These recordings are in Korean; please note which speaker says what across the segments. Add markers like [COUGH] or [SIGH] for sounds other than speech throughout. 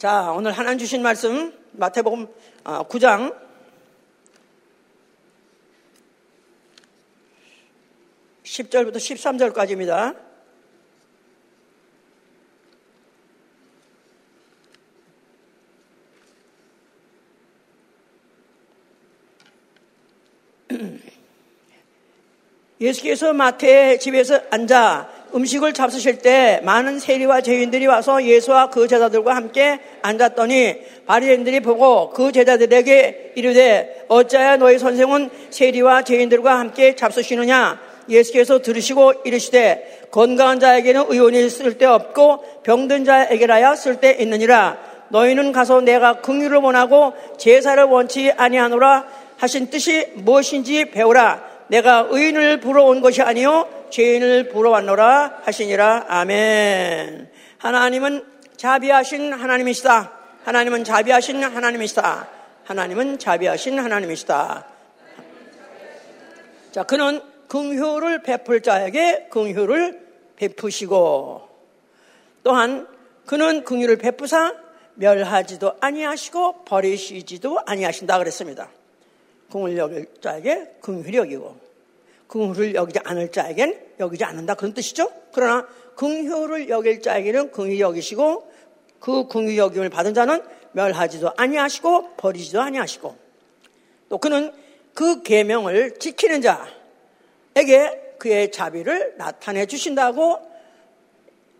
Speaker 1: 자, 오늘 하나님 주신 말씀 마태복음 9장 어, 10절부터 13절까지입니다. [CLEARS THROAT] 예수께서 마태의 집에서 앉아 음식을 잡수실 때 많은 세리와 죄인들이 와서 예수와 그 제자들과 함께 앉았더니 바리새인들이 보고 그 제자들에게 이르되 어찌하여 너희 선생은 세리와 죄인들과 함께 잡수시느냐? 예수께서 들으시고 이르시되 건강한 자에게는 의원이 쓸데 없고 병든 자에게라야 쓸데 있느니라. 너희는 가서 내가 긍휼을 원하고 제사를 원치 아니하노라 하신 뜻이 무엇인지 배우라 내가 의인을 부러 온 것이 아니요 죄인을 부러 왔노라 하시니라 아멘. 하나님은 자비하신 하나님이시다. 하나님은 자비하신 하나님이시다. 하나님은 자비하신 하나님이시다. 자, 그는 긍휼을 베풀 자에게 긍휼을 베푸시고 또한 그는 긍휼을 베푸사 멸하지도 아니하시고 버리시지도 아니하신다 그랬습니다. 긍휼 여길 자에게 긍휼이 여기고 긍휼을 여기지 않을 자에겐 여기지 않는다 그런 뜻이죠. 그러나 긍휼을 여길 자에게는 긍휼히 여기시고 그 긍휼 여김을 받은 자는 멸하지도 아니하시고 버리지도 아니하시고 또 그는 그 계명을 지키는 자에게 그의 자비를 나타내 주신다고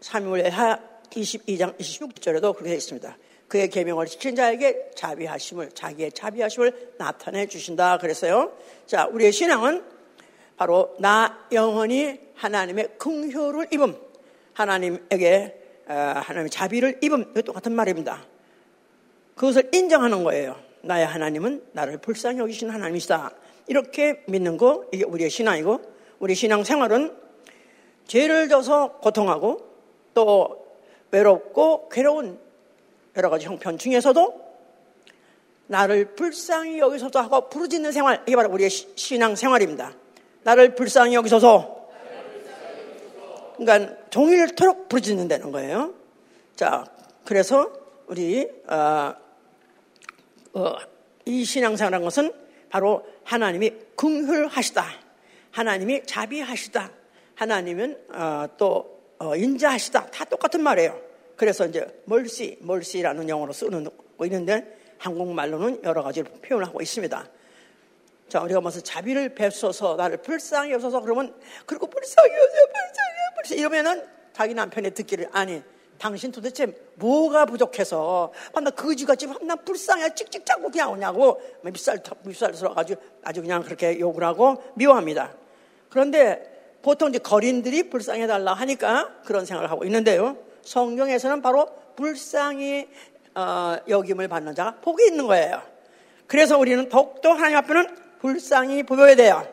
Speaker 1: 3월하 22장 26절에도 그렇게 되어 있습니다. 그의 계명을 지킨 자에게 자비하심을 자기의 자비하심을 나타내 주신다 그랬어요. 자, 우리의 신앙은 바로 나 영원히 하나님의 긍휼을 입음, 하나님에게 어, 하나님의 자비를 입음, 이 똑같은 말입니다. 그것을 인정하는 거예요. 나의 하나님은 나를 불쌍히 여기신 하나님이시다. 이렇게 믿는 거, 이게 우리의 신앙이고, 우리 신앙 생활은 죄를 져서 고통하고 또 외롭고 괴로운 여러 가지 형편 중에서도 나를 불쌍히 여기서도 하고 부르짖는 생활, 이게 바로 우리의 신앙 생활입니다. 나를 불쌍히 여기소서. 그러니까 종일토록 부르짖는다는 거예요. 자, 그래서 우리 어, 어, 이 신앙생활한 것은 바로 하나님이 긍휼하시다. 하나님이 자비하시다. 하나님은 어, 또 어, 인자하시다. 다 똑같은 말이에요. 그래서 이제 멀시, 멀시라는 영어로 쓰는 거 있는데 한국말로는 여러 가지로 표현을 하고 있습니다. 자, 우리가 무슨 자비를 베풀어서 나를 불쌍히 여서서 그러면 그리고 불쌍히 여서 불쌍히 불쌍히 이러면은 자기 남편의 듣기를 아니 당신 도대체 뭐가 부족해서 아, 나 거지같이 나 불쌍해 찍찍 잡고 그냥 오냐고 밉살 밉살 들어가지고 아주 그냥 그렇게 욕을 하고 미워합니다. 그런데 보통 이제 거린들이 불쌍해 달라 하니까 그런 생각을 하고 있는데요. 성경에서는 바로 불쌍히 어, 여김을 받는 자가 복이 있는 거예요. 그래서 우리는 더욱더 하나님 앞에는 불쌍히 보여야 돼요.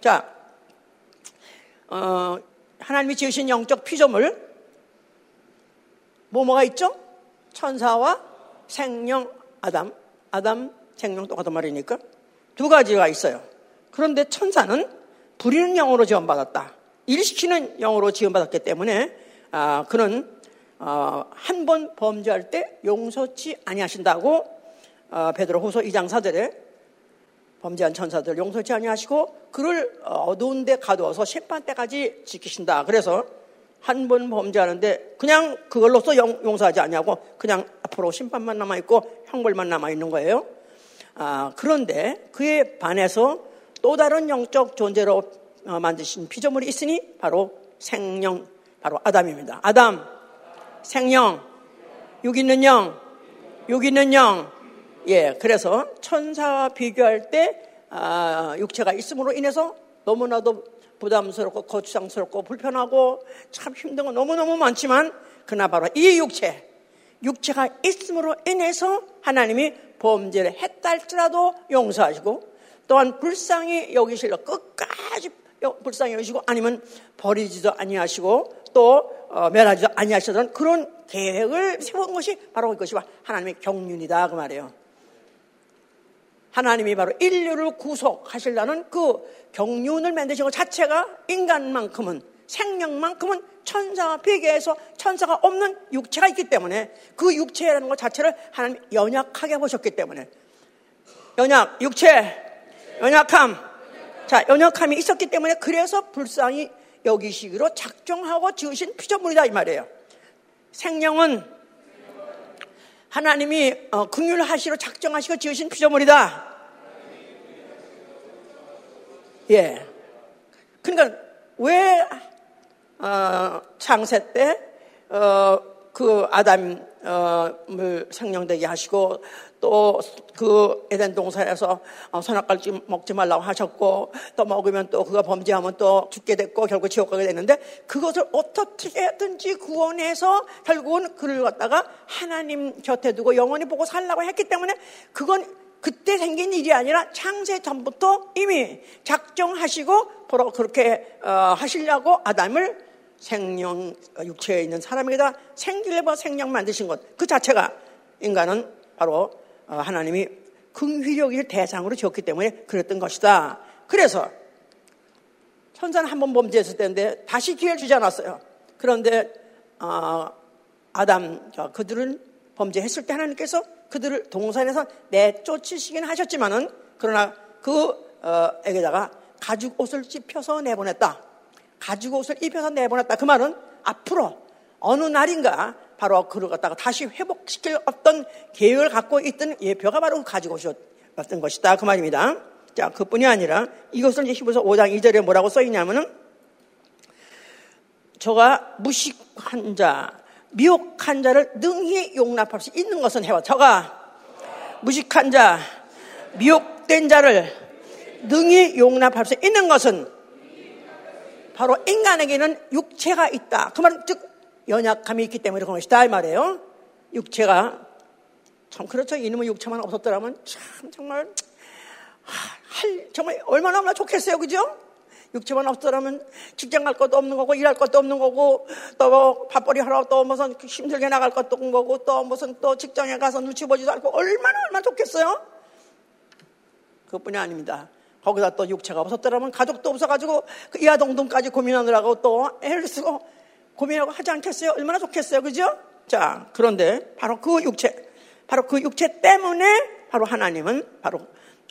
Speaker 1: 자, 어, 하나님이 지으신 영적 피조물, 뭐 뭐가 있죠? 천사와 생명 아담, 아담, 생명 똑같은 말이니까 두 가지가 있어요. 그런데 천사는 부리는 영으로 지원받았다. 일시키는 영으로 지원받았기 때문에 아, 그는 어, 한 번 범죄할 때 용서치 아니하신다고 어, 베드로 후서 2장 4절에 범죄한 천사들 용서치 아니하시고 그를 어두운 데 가두어서 심판 때까지 지키신다. 그래서 한 번 범죄하는데 그냥 그걸로써 용 서하지 아니하고 그냥 앞으로 심판만 남아 있고 형벌만 남아 있는 거예요. 아, 그런데 그에 반해서 또 다른 영적 존재로 어, 만드신 피조물이 있으니 바로 생명, 바로 아담입니다. 아담, 생명, 육 있는 영, 육 있는 영, 예, 그래서 천사와 비교할 때 아, 육체가 있음으로 인해서 너무나도 부담스럽고 거추장스럽고 불편하고 참 힘든 거 너무너무 많지만 그나 바로 이 육체, 육체가 있음으로 인해서 하나님이 범죄를 했다 할지라도 용서하시고 또한 불쌍히 여기실러 끝까지 불쌍히 여기시고 아니면 버리지도 아니하시고 또 어, 멸하지도 아니하시던 그런 계획을 세운 것이 바로 이것이 하나님의 경륜이다 그 말이에요. 하나님이 바로 인류를 구속하시려는 그 경륜을 만드신 것 자체가 인간만큼은 생명만큼은 천사와 비교해서 천사가 없는 육체가 있기 때문에 그 육체라는 것 자체를 하나님 연약하게 보셨기 때문에 연약, 육체, 연약함. 자, 연약함이 있었기 때문에 그래서 불쌍히 여기시기로 작정하고 지으신 피조물이다 이 말이에요. 생명은 하나님이 어, 긍휼하시로 작정하시고 지으신 피조물이다. 예. 그러니까 왜 어, 창세 때 어, 그 아담을 생명되게 하시고 또 그 에덴 동산에서 어, 선악과를 먹지 말라고 하셨고 또 먹으면 또 그가 범죄하면 또 죽게 됐고 결국 지옥 가게 됐는데 그것을 어떻게든지 구원해서 결국은 그를 갖다가 하나님 곁에 두고 영원히 보고 살라고 했기 때문에 그건 그때 생긴 일이 아니라 창세 전부터 이미 작정하시고 바로 그렇게 어, 하시려고 아담을 생명 육체에 있는 사람에게다 생기를 생명 만드신 것. 그 자체가 인간은 바로 어, 하나님이 긍휼력을 대상으로 지었기 때문에 그랬던 것이다. 그래서 천사는 한 번 범죄했을 때인데 다시 기회를 주지 않았어요. 그런데 어, 아담 그들은 범죄했을 때 하나님께서 그들을 동산에서 내쫓으시긴 하셨지만은 그러나 그에게다가 가죽 옷을 찝혀서 내보냈다. 가죽 옷을 입혀서 내보냈다. 그 말은 앞으로 어느 날인가 바로 그를 갖다가 다시 회복시킬 어떤 계획을 갖고 있던 예표가 바로 가지고 오셨던 것이다. 그 말입니다. 자, 그뿐이 아니라 이것을 이제 히브리서 5장 2절에 뭐라고 써 있냐면은 저가 무식한 자, 미혹한 자를 능히 용납할 수 있는 것은 해와 저가 무식한 자, 미혹된 자를 능히 용납할 수 있는 것은 바로 인간에게는 육체가 있다. 그 말은 즉 연약함이 있기 때문에 그런 것이다 이 말이에요. 육체가 참 그렇죠. 이놈의 육체만 없었더라면 참 정말 할 정말 얼마나 얼마나 좋겠어요, 그죠? 육체만 없더라면 직장 갈 것도 없는 거고 일할 것도 없는 거고 또 밥벌이 하러 또 무슨 힘들게 나갈 것도 없는 거고 또 무슨 또 직장에 가서 눈치 보지도 않고 얼마나 얼마나 좋겠어요? 그것뿐이 아닙니다. 거기다 또 육체가 없었더라면 가족도 없어가지고 그 이하동동까지 고민하느라고 또 애를 쓰고 고민하고 하지 않겠어요? 얼마나 좋겠어요? 그죠? 자, 그런데 바로 그 육체, 바로 그 육체 때문에 바로 하나님은 바로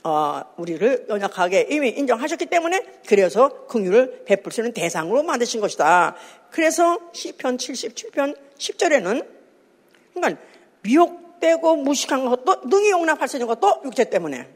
Speaker 1: 어, 우리를 연약하게 이미 인정하셨기 때문에 그래서 긍휼을 베풀 수 있는 대상으로 만드신 것이다. 그래서 시편 77편 10절에는 그러니까 미혹되고 무식한 것도 능히 용납할 수 있는 것도 육체 때문에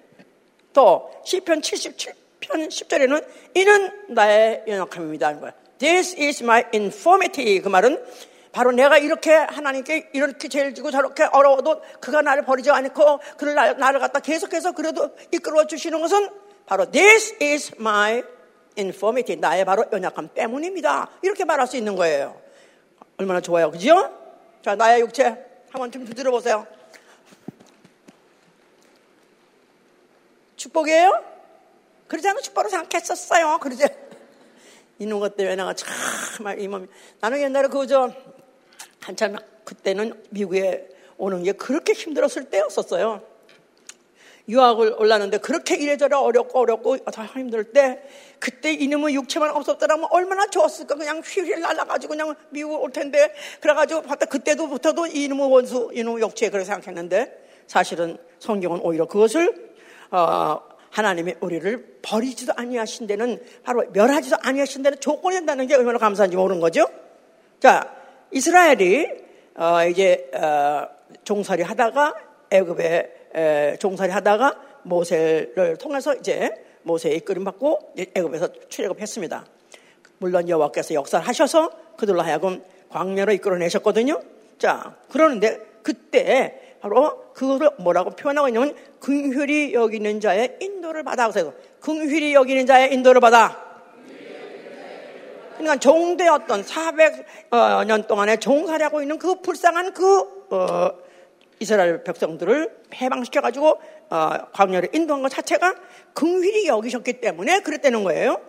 Speaker 1: 또 시편 77편 10절에는 이는 나의 연약함입니다. This is my infirmity. 그 말은 바로 내가 이렇게 하나님께 이렇게 죄를 지고 저렇게 어려워도 그가 나를 버리지 않고 그를 나를 갖다 계속해서 그래도 이끌어 주시는 것은 바로 this is my infirmity. 나의 바로 연약함 때문입니다. 이렇게 말할 수 있는 거예요. 얼마나 좋아요. 그죠? 자, 나의 육체 한번 좀 들어보세요. 축복이에요? 그러지 않고 축복으로 생각했었어요. 그러지? 이런 것 때문에 내가 정말 이 몸이. 나는 옛날에 그저 한참 그때는 미국에 오는 게 그렇게 힘들었을 때였었어요. 유학을 올랐는데 그렇게 이래저래 어렵고 어렵고 다 힘들 때 그때 이놈의 육체만 없었더라면 얼마나 좋았을까 그냥 휘휘 날아가지고 그냥 미국 올 텐데 그래가지고 봤다 그때도부터도 이놈의 원수 이놈의 육체 그렇게 생각했는데 사실은 성경은 오히려 그것을 어, 하나님이 우리를 버리지도 아니하신 데는 바로 멸하지도 아니하신 데는 조건이 된다는 게 얼마나 감사한지 모르는 거죠. 자, 이스라엘이 어, 이제 어, 종살이 하다가 애굽에 종살이 하다가 모세를 통해서 이제 모세의 이끌림 받고 애굽에서 출애굽했습니다. 물론 여호와께서 역사를 하셔서 그들로 하여금 광야로 이끌어내셨거든요. 자, 그러는데 그때 바로 그것을 뭐라고 표현하고 있냐면 긍휼히 여기는 자의 인도를 받아. 그래서 긍휼히 여기는 자의 인도를 받아. 그러니까 종되었던 400년 동안에 종살이하고 있는 그 불쌍한 그 어, 이스라엘 백성들을 해방시켜가지고 어, 광야를 인도한 것 자체가 긍휼히 여기셨기 때문에 그랬다는 거예요.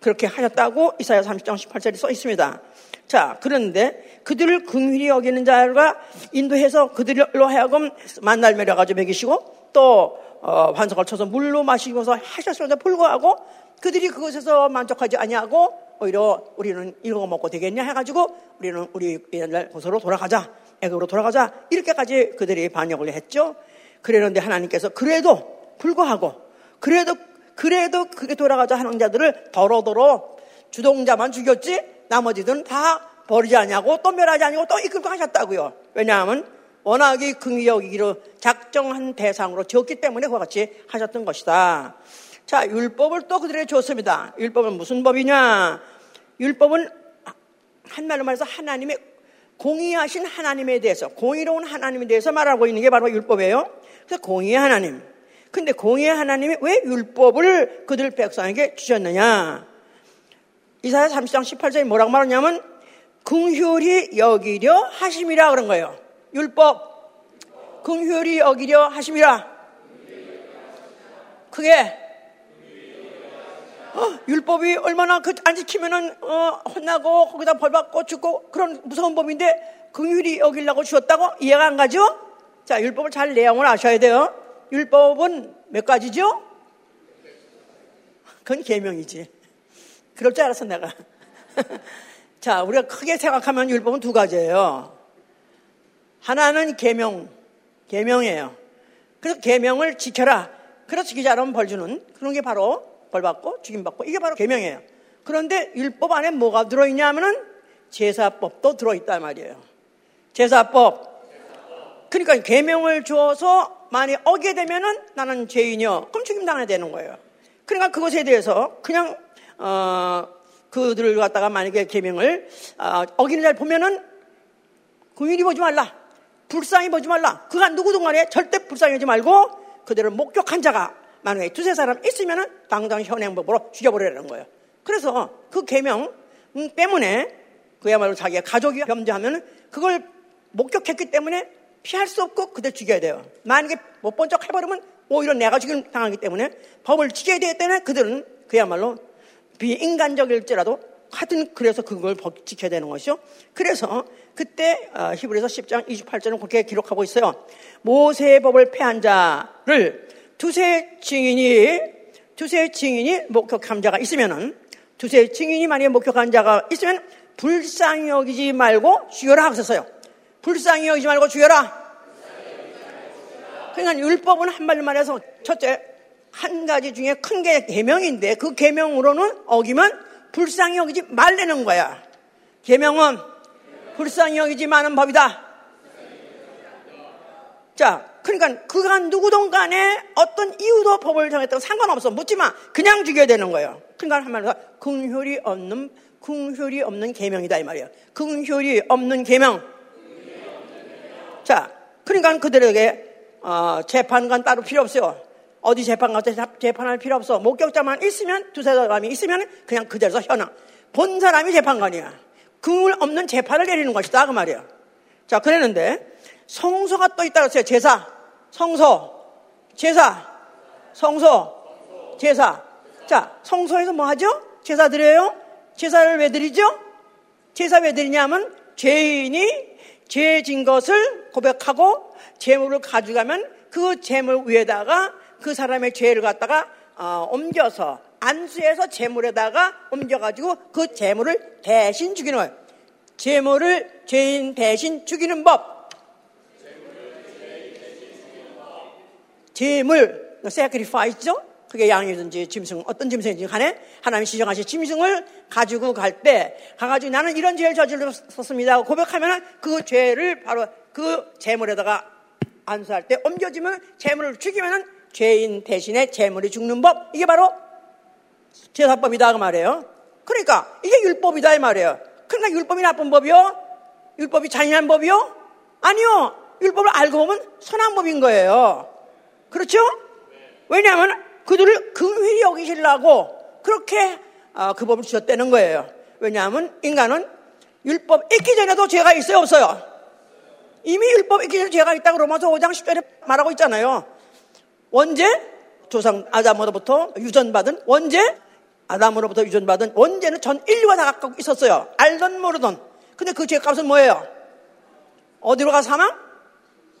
Speaker 1: 그렇게 하셨다고 이사야 30장 18절에 써 있습니다. 자, 그런데 그들을 긍휼히 여기는 자가 인도해서 그들로 하여금 만날 매려가지고 먹이시고 또 어, 환석을 쳐서 물로 마시면서 하셨음에도 불구하고 그들이 그것에서 만족하지 아니하고 오히려 우리는 이거 먹고 되겠냐 해가지고 우리는 우리 옛날 곳으로 돌아가자. 애굽으로 돌아가자. 이렇게까지 그들이 반역을 했죠. 그랬는데 하나님께서 그래도 불구하고 그래도 그래도 그게 돌아가자 하는 자들을 더러더러 주동자만 죽였지 나머지들은 다 버리지 않냐고 또 멸하지 않냐고 또 이끌고 하셨다고요. 왜냐하면 워낙에 긍휼히 여기기로 작정한 대상으로 지었기 때문에 그와 같이 하셨던 것이다. 자, 율법을 또 그들에게 줬습니다. 율법은 무슨 법이냐? 율법은 한말로 말해서 하나님의 공의하신 하나님에 대해서, 공의로운 하나님에 대해서 말하고 있는 게 바로 율법이에요. 그래서 공의의 하나님. 근데 공의의 하나님이 왜 율법을 그들 백성에게 주셨느냐? 이사야 30장 18절에 뭐라고 말하냐면, 긍휼히 여기려 하심이라 그런 거예요. 율법. 긍휼히 여기려 하심이라. 그게 어, 율법이 얼마나 그 안 지키면은 어, 혼나고 거기다 벌 받고 죽고 그런 무서운 법인데 긍휼히 여기려고 주었다고 이해가 안 가죠? 자, 율법을 잘 내용을 아셔야 돼요. 율법은 몇 가지죠? 그건 계명이지. 그럴 줄 알았어 내가. [LAUGHS] 자, 우리가 크게 생각하면 율법은 두 가지예요. 하나는 계명, 계명이에요. 그래서 계명을 지켜라. 그래서 지키지 않으면 벌 주는 그런 게 바로 벌 받고 죽임 받고 이게 바로 계명이에요. 그런데 율법 안에 뭐가 들어있냐 하면은 제사법도 들어있단 말이에요. 제사법. 그러니까 계명을 주어서 만약 어기게 되면은 나는 죄인이요. 그럼 죽임 당해야 되는 거예요. 그러니까 그것에 대해서 그냥 어 그들을 갖다가 만약에 계명을 어, 어기는 잘 보면은 긍휼히 보지 말라. 불쌍히 보지 말라. 그가 누구든 간에 절대 불쌍히 하지 말고 그들을 목격한 자가 만약에 두세 사람 있으면은 당장 현행법으로 죽여버리라는 거예요. 그래서 그 계명 때문에 그야말로 자기가 가족이 범죄하면 그걸 목격했기 때문에 피할 수 없고 그들 죽여야 돼요. 만약에 못 본 척 해버리면 오히려 내가 죽임 당하기 때문에 법을 지켜야 되기 때문에 그들은 그야말로 비인간적일지라도 하여튼 그래서 그걸 지켜야 되는 것이죠. 그래서 그때 어, 히브리서 10장 28절은 그렇게 기록하고 있어요. 모세의 법을 패한 자를 두세 증인이 두세 증인이 목격한 자가 있으면은 두세 증인이 만약에 목격한 자가 있으면 불쌍히 여기지 말고 죽여라 하셨어요. 불쌍히 여기지 말고 죽여라. 그러니까 율법은 한말로 말해서 첫째 한 가지 중에 큰 게 계명인데 그 계명으로는 어기면 불쌍히 여기지 말라는 거야. 계명은 불쌍히 여기지 마는 법이다. 자, 그러니까 그가 누구든 간에 어떤 이유도 법을 정했다고 상관없어. 묻지 마. 그냥 죽여야 되는 거예요. 그러니까 한말로 긍휼이 없는 긍휼이 없는 계명이다 이 말이에요. 긍휼이 없는 계명. 자, 그러니까 그들에게 어, 재판관 따로 필요 없어요. 어디 재판 가서 재판할 필요 없어. 목격자만 있으면 두세 사람이 있으면 그냥 그대로 현황. 본 사람이 재판관이야. 긍휼 없는 재판을 내리는 것이다 그 말이에요. 자, 그랬는데 성소가 또 있다 그랬어요. 제사. 성소, 제사, 성소, 제사. 자, 성소에서 뭐 하죠? 제사 드려요? 제사를 왜 드리죠? 제사 왜 드리냐면 죄인이 죄진 것을 고백하고 재물을 가져가면 그 재물 위에다가 그 사람의 죄를 갖다가 어, 옮겨서 안수해서 재물에다가 옮겨가지고 그 재물을 대신 죽이는 거예요. 재물을 죄인 대신 죽이는 법. 재물, sacrifice죠? 그게 양이든지 짐승, 어떤 짐승이든지 간에 하나님이 지정하신 짐승을 가지고 갈 때, 가가지고 나는 이런 죄를 저질렀습니다. 고백하면 그 죄를 바로 그 재물에다가 안수할 때 옮겨지면 재물을 죽이면 죄인 대신에 재물이 죽는 법. 이게 바로 제사법이다. 그 말이에요. 그러니까 이게 율법이다. 이 말이에요. 그러니까 율법이 나쁜 법이요? 율법이 잔인한 법이요? 아니요. 율법을 알고 보면 선한 법인 거예요. 그렇죠? 왜냐하면 그들을 긍휼히 여기시려고 그렇게 어, 그 법을 주셨다는 거예요. 왜냐하면 인간은 율법 있기 전에도 죄가 있어요, 없어요? 이미 율법 있기 전에 죄가 있다고 로마서 5장 10절에 말하고 있잖아요. 언제? 조상 아담으로부터 유전받은 언제? 아담으로부터 유전받은 언제는 전 인류가 다 갖고 있었어요. 알던 모르던. 근데 그 죄값은 뭐예요? 어디로 가 사망?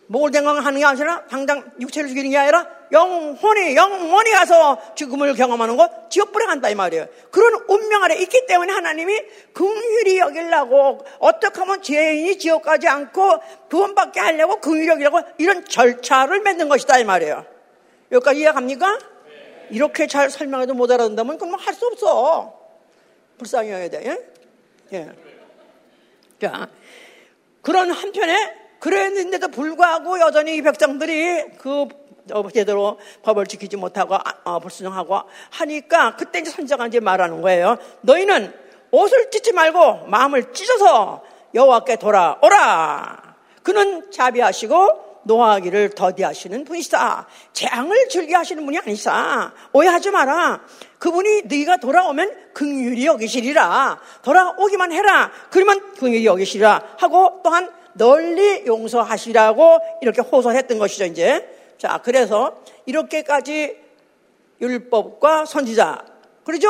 Speaker 1: 목을 댕강 하는 게 아니라 당장 육체를 죽이는 게 아니라 영혼이 영혼이 가서 죽음을 경험하는 거 지옥불에 간다 이 말이에요. 그런 운명 아래 있기 때문에 하나님이 긍휼히 여기려고 어떻게 하면 죄인이 지옥 가지 않고 구원받게 하려고 긍휼히 여기려고 이런 절차를 맺는 것이다 이 말이에요. 여기까지 이해갑니까? 이렇게 잘 설명해도 못 알아듣는다면 그럼 할 수 없어. 불쌍히 여야 돼. 예? 예. 자, 그런 한편에 그랬는데도 불구하고 여전히 이 백성들이 그 어, 제대로 법을 지키지 못하고 아, 어, 불순종하고 하니까 그때 이제 선자가 이제 말하는 거예요. 너희는 옷을 찢지 말고 마음을 찢어서 여호와께 돌아오라. 그는 자비하시고 노하기를 더디하시는 분이시다. 재앙을 즐겨하시는 분이 아니사. 오해하지 마라. 그분이 네가 돌아오면 긍휼히 여기시리라. 돌아오기만 해라. 그러면 긍휼히 여기시리라 하고 또한 널리 용서하시라고 이렇게 호소했던 것이죠, 이제. 자, 그래서 이렇게까지 율법과 선지자. 그러죠?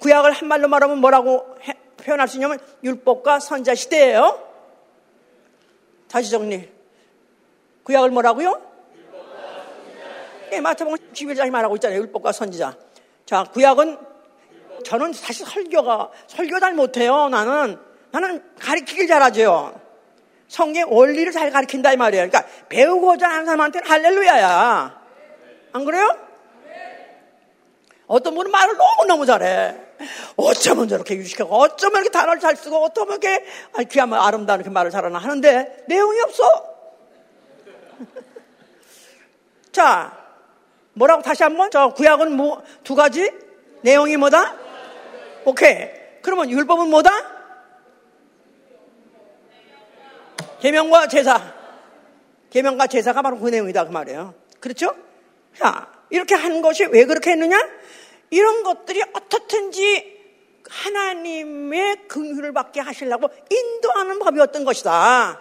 Speaker 1: 구약을 한 말로 말하면 뭐라고 해, 표현할 수 있냐면 율법과 선자 시대예요. 다시 정리. 구약을 뭐라고요? 네, 마태복음 11장이 말하고 있잖아요. 율법과 선지자. 자, 구약은 저는 사실 설교가 설교 잘 못해요. 나는 나는 가르치길 잘하죠. 성경 원리를 잘 가르친다 이 말이에요. 그러니까 배우고자 하는 사람한테는 할렐루야야. 안 그래요? 어떤 분은 말을 너무너무 잘해. 어쩌면 저렇게 유식하고, 어쩌면 이렇게 단어를 잘 쓰고, 어쩌면 이렇게 귀한 아름다운 이렇게 말을 잘하나 하는데, 내용이 없어. [LAUGHS] 자, 뭐라고 다시 한번? 저 구약은 뭐, 두 가지? 내용이 뭐다? 오케이. 그러면 율법은 뭐다? 계명과 제사. 계명과 제사가 바로 그 내용이다 그 말이에요. 그렇죠? 자, 이렇게 한 것이 왜 그렇게 했느냐? 이런 것들이 어떻든지 하나님의 긍휼을 받게 하시려고 인도하는 법이었던 것이다.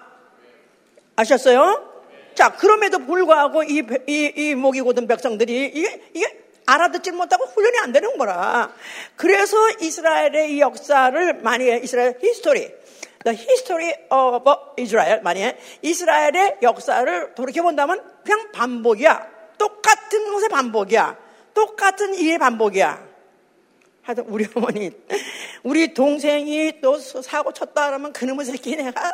Speaker 1: 아셨어요? 자, 그럼에도 불구하고 이, 이, 이 목이 고든 백성들이 이게, 이게 알아듣지 못하고 훈련이 안 되는 거라. 그래서 이스라엘의 이 역사를 많이 이스라엘 history, The History of Israel, 만약에 이스라엘의 역사를 돌이켜본다면 그냥 반복이야. 똑같은 것의 반복이야. 똑같은 일의 반복이야. 하여튼 우리 어머니, 우리 동생이 또 사고 쳤다 그러면 그놈의 새끼 내가,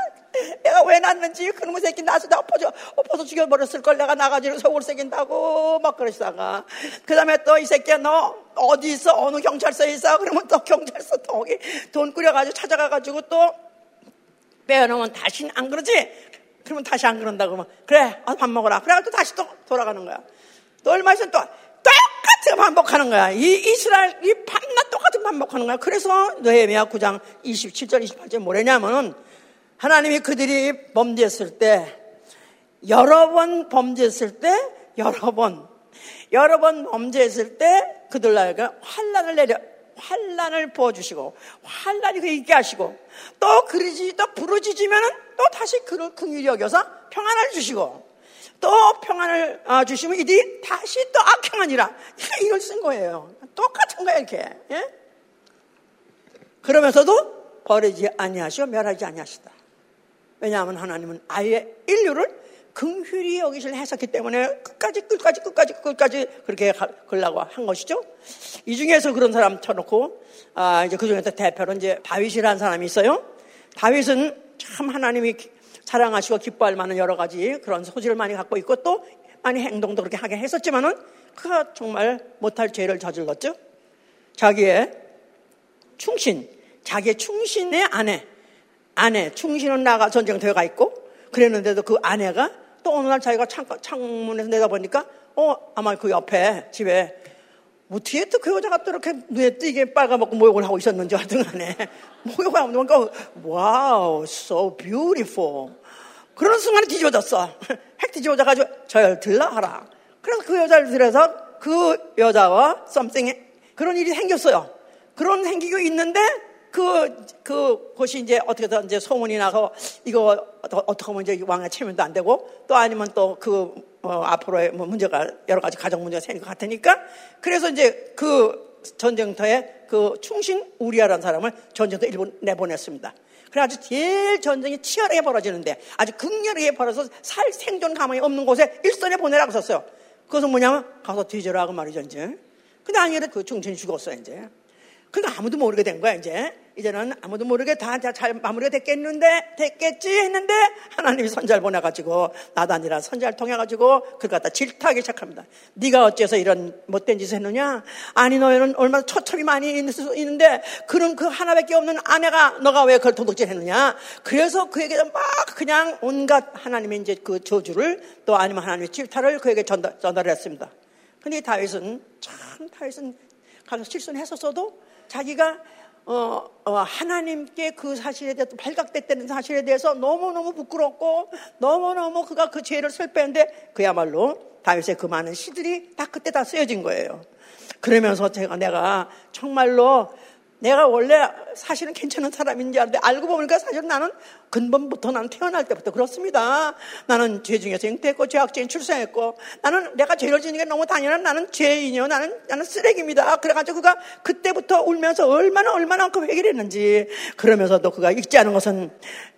Speaker 1: 내가 왜 낳는지 그놈의 새끼 낳아서 나 엎어져, 엎어서 죽여버렸을 걸 내가 낳아가지고 속을 썩인다고 막 그러시다가. 그 다음에 또 이 새끼야 너 어디 있어? 어느 경찰서에 있어? 그러면 또 경찰서 또 거기 돈 꾸려가지고 찾아가가지고 또 빼어놓으면 다시는 안 그러지? 그러면 다시 안 그런다고 그러면 그래 어, 밥 먹어라 그래가지고 다시 또 돌아가는 거야 또 얼마 있으면 또 똑같이 반복하는 거야 이 이스라엘 이 밤낮 똑같은 반복하는 거야 그래서 너헤미야 9장 27절 28절 뭐냐면은 하나님이 그들이 범죄했을 때 여러 번 범죄했을 때 여러 번 여러 번 범죄했을 때 그들 나에게 환란을 내려 환란을 부어주시고 환란이 그 있게 하시고 또 그러지 또 부르짖으면은 또 다시 그를 긍휼히 여겨서 평안을 주시고 또 평안을 아, 주시면 이들이 다시 또 악행하니라. 이걸 쓴 거예요. 똑같은 거예요 이렇게. 예? 그러면서도 버리지 아니하시고 멸하지 아니하시다 왜냐하면 하나님은 아예 인류를 긍휼히 여기실 해석했기 때문에 끝까지 끝까지 끝까지 끝까지 그렇게 걸라고 한 것이죠. 이 중에서 그런 사람 쳐놓고 아 이제 그 중에서 대표로 이제 다윗이라는 사람이 있어요. 다윗은 참 하나님이 사랑하시고 기뻐할 만한 여러 가지 그런 소질을 많이 갖고 있고 또 많이 행동도 그렇게 하게 했었지만은 그가 정말 못할 죄를 저질렀죠. 자기의 충신, 자기의 충신의 아내, 아내 충신은 나가 전쟁터에 가 있고 그랬는데도 그 아내가 또 어느 날 자기가 창, 창문에서 내다보니까 어 아마 그 옆에 집에 어떻게 또 그 여자가 또 이렇게 눈에 띄게 빨가벗고 목욕을 하고 있었는지 하여튼 간에 [LAUGHS] 목욕을 하고 있니까 wow so beautiful. 그런 순간에 뒤집어졌어. [LAUGHS] 홱 뒤집어져가지고 절 들라 하라. 그래서 그 여자를 들여서 그 여자와 something 그런 일이 생겼어요. 그런 생기고 있는데 그, 그 곳이 이제 어떻게든 이제 소문이 나서 이거 어떻게 하면 이제 왕의 체면도 안 되고 또 아니면 또그 어, 앞으로의 뭐 문제가 여러 가지 가정 문제가 생길 것 같으니까 그래서 이제 그 전쟁터에 그 충신 우리아라는 사람을 전쟁터 일본 내보냈습니다. 그래 아주 제일 전쟁이 치열하게 벌어지는데 아주 극렬하게 벌어서 살 생존 가망이 없는 곳에 일선에 보내라고 썼어요. 그것은 뭐냐면 가서 뒤져라 고 말이죠 이제. 근데 아니래 그 중천이 죽었어 이제. 그러니까 아무도 모르게 된 거야 이제. 이제는 아무도 모르게 다 잘 마무리가 됐겠는데 됐겠지 했는데 하나님이 선자를 보내가지고 나도 아니라 선자를 통해가지고 그걸 갖다 질타하기 시작합니다. 네가 어째서 이런 못된 짓을 했느냐? 아니 너희는 얼마나 처첩이 많이 있는데 그런 그 하나밖에 없는 아내가 너가 왜 그걸 도둑질 했느냐? 그래서 그에게 막 그냥 온갖 하나님의 이제 그 저주를 또 아니면 하나님의 질타를 그에게 전달, 전달했습니다. 근데 다윗은 참 다윗은 가서 실수했었어도 자기가 어, 어, 하나님께 그 사실에 대해서 발각됐다는 사실에 대해서 너무너무 부끄럽고 너무너무 그가 그 죄를 슬퍼했는데 그야말로 다윗의 그 많은 시들이 다 그때 다 쓰여진 거예요. 그러면서 제가 내가 정말로 내가 원래 사실은 괜찮은 사람인지 알았는데 알고 보니까 사실 나는 근본부터 나는 태어날 때부터 그렇습니다. 나는 죄 중에서 잉태했고 죄악죄인 출생했고 나는 내가 죄를 지는 게 너무 당연한 나는 죄인이요. 나는 나는 쓰레기입니다. 그래가지고 그가 그때부터 울면서 얼마나 얼마나 그 회개를 했는지 그러면서도 그가 잊지 않은 것은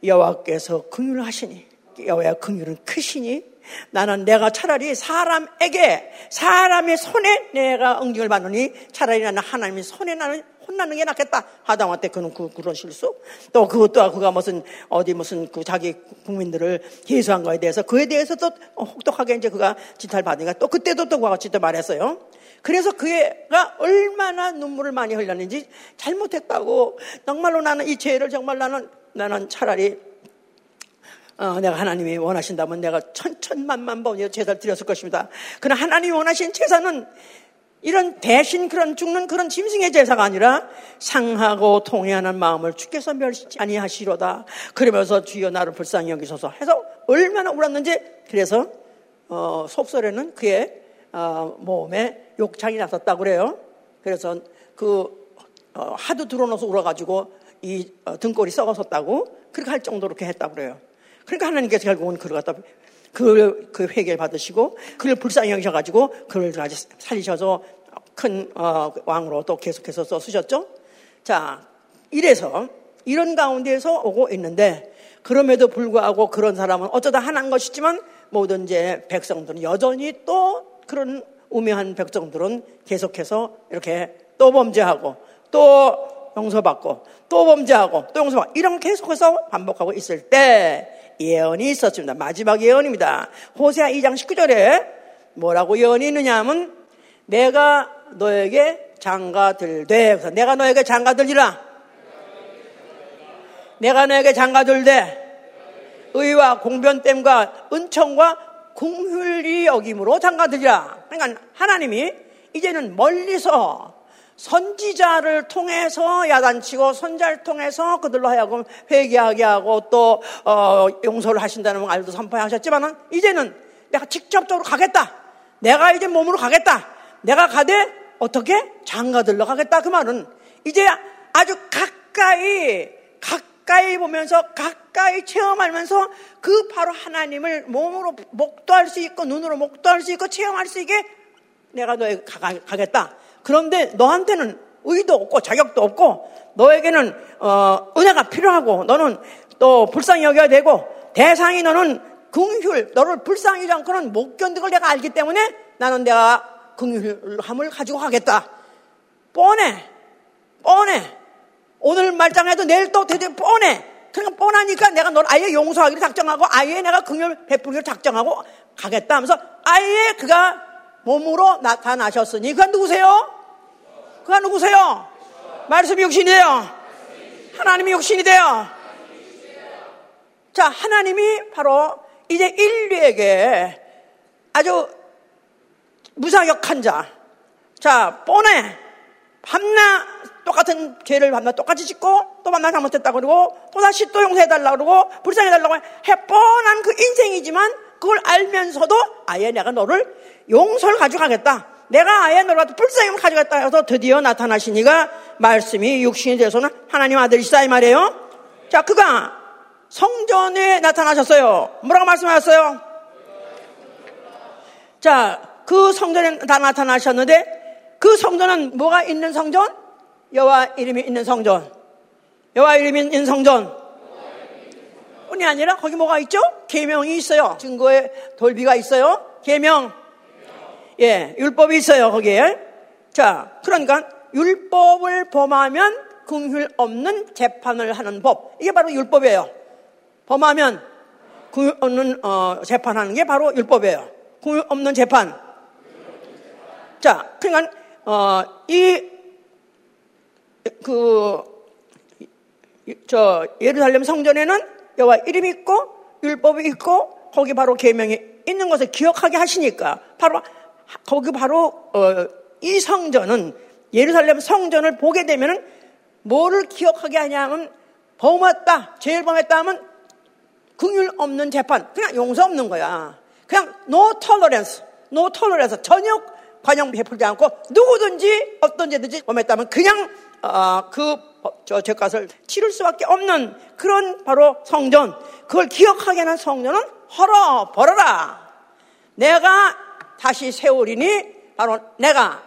Speaker 1: 여호와께서 긍휼하시니 여호와의 긍휼은 크시니 나는 내가 차라리 사람에게 사람의 손에 내가 응징을 받느니 차라리 나는 하나님의 손에 나는 혼나는 게 낫겠다. 하다못해 그는 그, 그런 실수. 또 그것도 그가 무슨 어디 무슨 그 자기 국민들을 해수한 거에 대해서 그에 대해서도 혹독하게 이제 그가 지탈 받으니까 또 그때도 또 그와 같이 또 말했어요. 그래서 그가 얼마나 눈물을 많이 흘렸는지 잘못했다고 정말로 나는 이 죄를 정말 나는 나는 차라리 어, 내가 하나님이 원하신다면 내가 천천만만 번이라 제사를 드렸을 것입니다. 그러나 하나님이 원하신 제사는 이런 대신 그런 죽는 그런 짐승의 제사가 아니라 상하고 통회하는 마음을 주께서 멸시지 아니하시로다. 그러면서 주여 나를 불쌍히 여기소서 해서 얼마나 울었는지 그래서 어, 속설에는 그의 어, 몸에 욕창이 났었다고 그래요. 그래서 그 어, 하도 들어놓아서 울어가지고 이 어, 등골이 썩었었다고 그렇게 할 정도로 그렇게 했다고 그래요. 그러니까 하나님께서 결국은 그를 갖다 그, 그 회개를 받으시고 그를 불쌍히 여기셔가지고 그를 아주 살리셔서 큰 어, 왕으로 또 계속해서 써쓰셨죠. 자, 이래서 이런 가운데에서 오고 있는데 그럼에도 불구하고 그런 사람은 어쩌다 하나인 것이지만 모든 이제 백성들은 여전히 또 그런 우매한 백성들은 계속해서 이렇게 또 범죄하고 또 용서받고 또 범죄하고 또 용서받고 이런 계속해서 반복하고 있을 때 예언이 있었습니다. 마지막 예언입니다. 호세아 2장 19절에 뭐라고 예언이 있느냐 하면 내가 너에게 장가들되 내가 너에게 장가들리라 내가 너에게 장가들되 의와 공변됨과 은총과 공휼이 여김으로 장가들리라 그러니까 하나님이 이제는 멀리서 선지자를 통해서 야단치고 선자를 통해서 그들로 하여금 회개하게 하고 또 어, 용서를 하신다는 말도 선포하셨지만은 이제는 내가 직접적으로 가겠다. 내가 이제 몸으로 가겠다. 내가 가되 어떻게 장가들러 가겠다 그 말은 이제 아주 가까이 가까이 보면서 가까이 체험하면서 그 바로 하나님을 몸으로 목도할 수 있고 눈으로 목도할 수 있고 체험할 수 있게 내가 너에 가, 가겠다. 그런데 너한테는 의도 없고 자격도 없고 너에게는 어, 은혜가 필요하고 너는 또 불쌍히 여겨야 되고 대상이 너는 긍휼 너를 불쌍히 지 않고는 못 견디는 걸 내가 알기 때문에 나는 내가 긍휼함을 가지고 하겠다. 뻔해. 뻔해. 오늘 말장해도 내일 또 되게 뻔해. 그러니까 뻔하니까 내가 널 아예 용서하기로 작정하고 아예 내가 긍휼 베풀기로 작정하고 가겠다 하면서 아예 그가 몸으로 나타나셨으니 그가 누구세요? 그가 누구세요? 말씀이 육신이 돼요. 하나님이 육신이 돼요. 자, 하나님이 바로 이제 인류에게 아주 무사격한 자. 자, 뻔해. 밤낮 똑같은 죄를 밤낮 똑같이 짓고 또 밤낮 잘못했다 그러고 또 다시 또 용서해달라 그러고 불쌍해달라고 해 뻔한 그 인생이지만 그걸 알면서도 아예 내가 너를 용서를 가져가겠다. 내가 아예 너를 불쌍함을 가져갔다 해서 드디어 나타나시니가 말씀이 육신이 돼서는 하나님 아들이시다 이 말이에요. 자, 그가 성전에 나타나셨어요. 뭐라고 말씀하셨어요? 자, 그 성전에 다 나타나셨는데 그 성전은 뭐가 있는 성전? 여호와 이름이 있는 성전. 여호와 이름이 있는 성전. 그것뿐이 아니라 거기 뭐가 있죠? 계명이 있어요. 증거의 돌비가 있어요. 계명. 예, 율법이 있어요. 거기에. 자, 그러니까 율법을 범하면 긍휼 없는 재판을 하는 법. 이게 바로 율법이에요. 범하면 긍휼 없는 어, 재판하는 게 바로 율법이에요. 긍휼 없는 재판. 자, 그러니까 어, 이 그, 저, 예루살렘 성전에는 여호와 이름이 있고, 율법이 있고, 거기 바로 계명이 있는 것을 기억하게 하시니까, 바로, 거기 바로, 어, 이 성전은, 예루살렘 성전을 보게 되면은, 뭐를 기억하게 하냐면, 범했다, 제일 범했다 하면, 긍휼 없는 재판, 그냥 용서 없는 거야. 그냥, no tolerance, no tolerance, 전혀 관용 베풀지 않고, 누구든지, 어떤 죄든지 범했다면, 그냥 아, 그, 저, 죄값을 치를 수밖에 없는 그런 바로 성전. 그걸 기억하게 하는 성전은 헐어, 벌어라. 내가 다시 세우리니 바로 내가.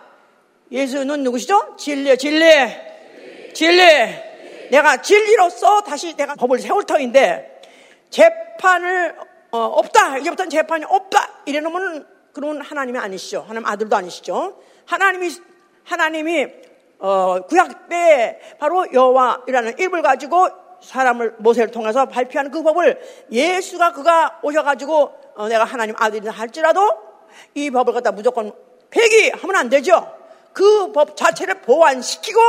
Speaker 1: 예수는 누구시죠? 진리, 진리. 진리. 내가 진리로서 다시 내가 법을 세울 터인데 재판을 어, 없다. 이제부터는 재판이 없다. 이래놓으면 그런 하나님이 아니시죠. 하나님 아들도 아니시죠. 하나님이 하나님이 어, 구약 때 바로 여호와이라는 이름을 가지고 사람을 모세를 통해서 발표하는 그 법을 예수가 그가 오셔가지고 어, 내가 하나님 아들이다 할지라도 이 법을 갖다 무조건 폐기하면 안 되죠. 그 법 자체를 보완시키고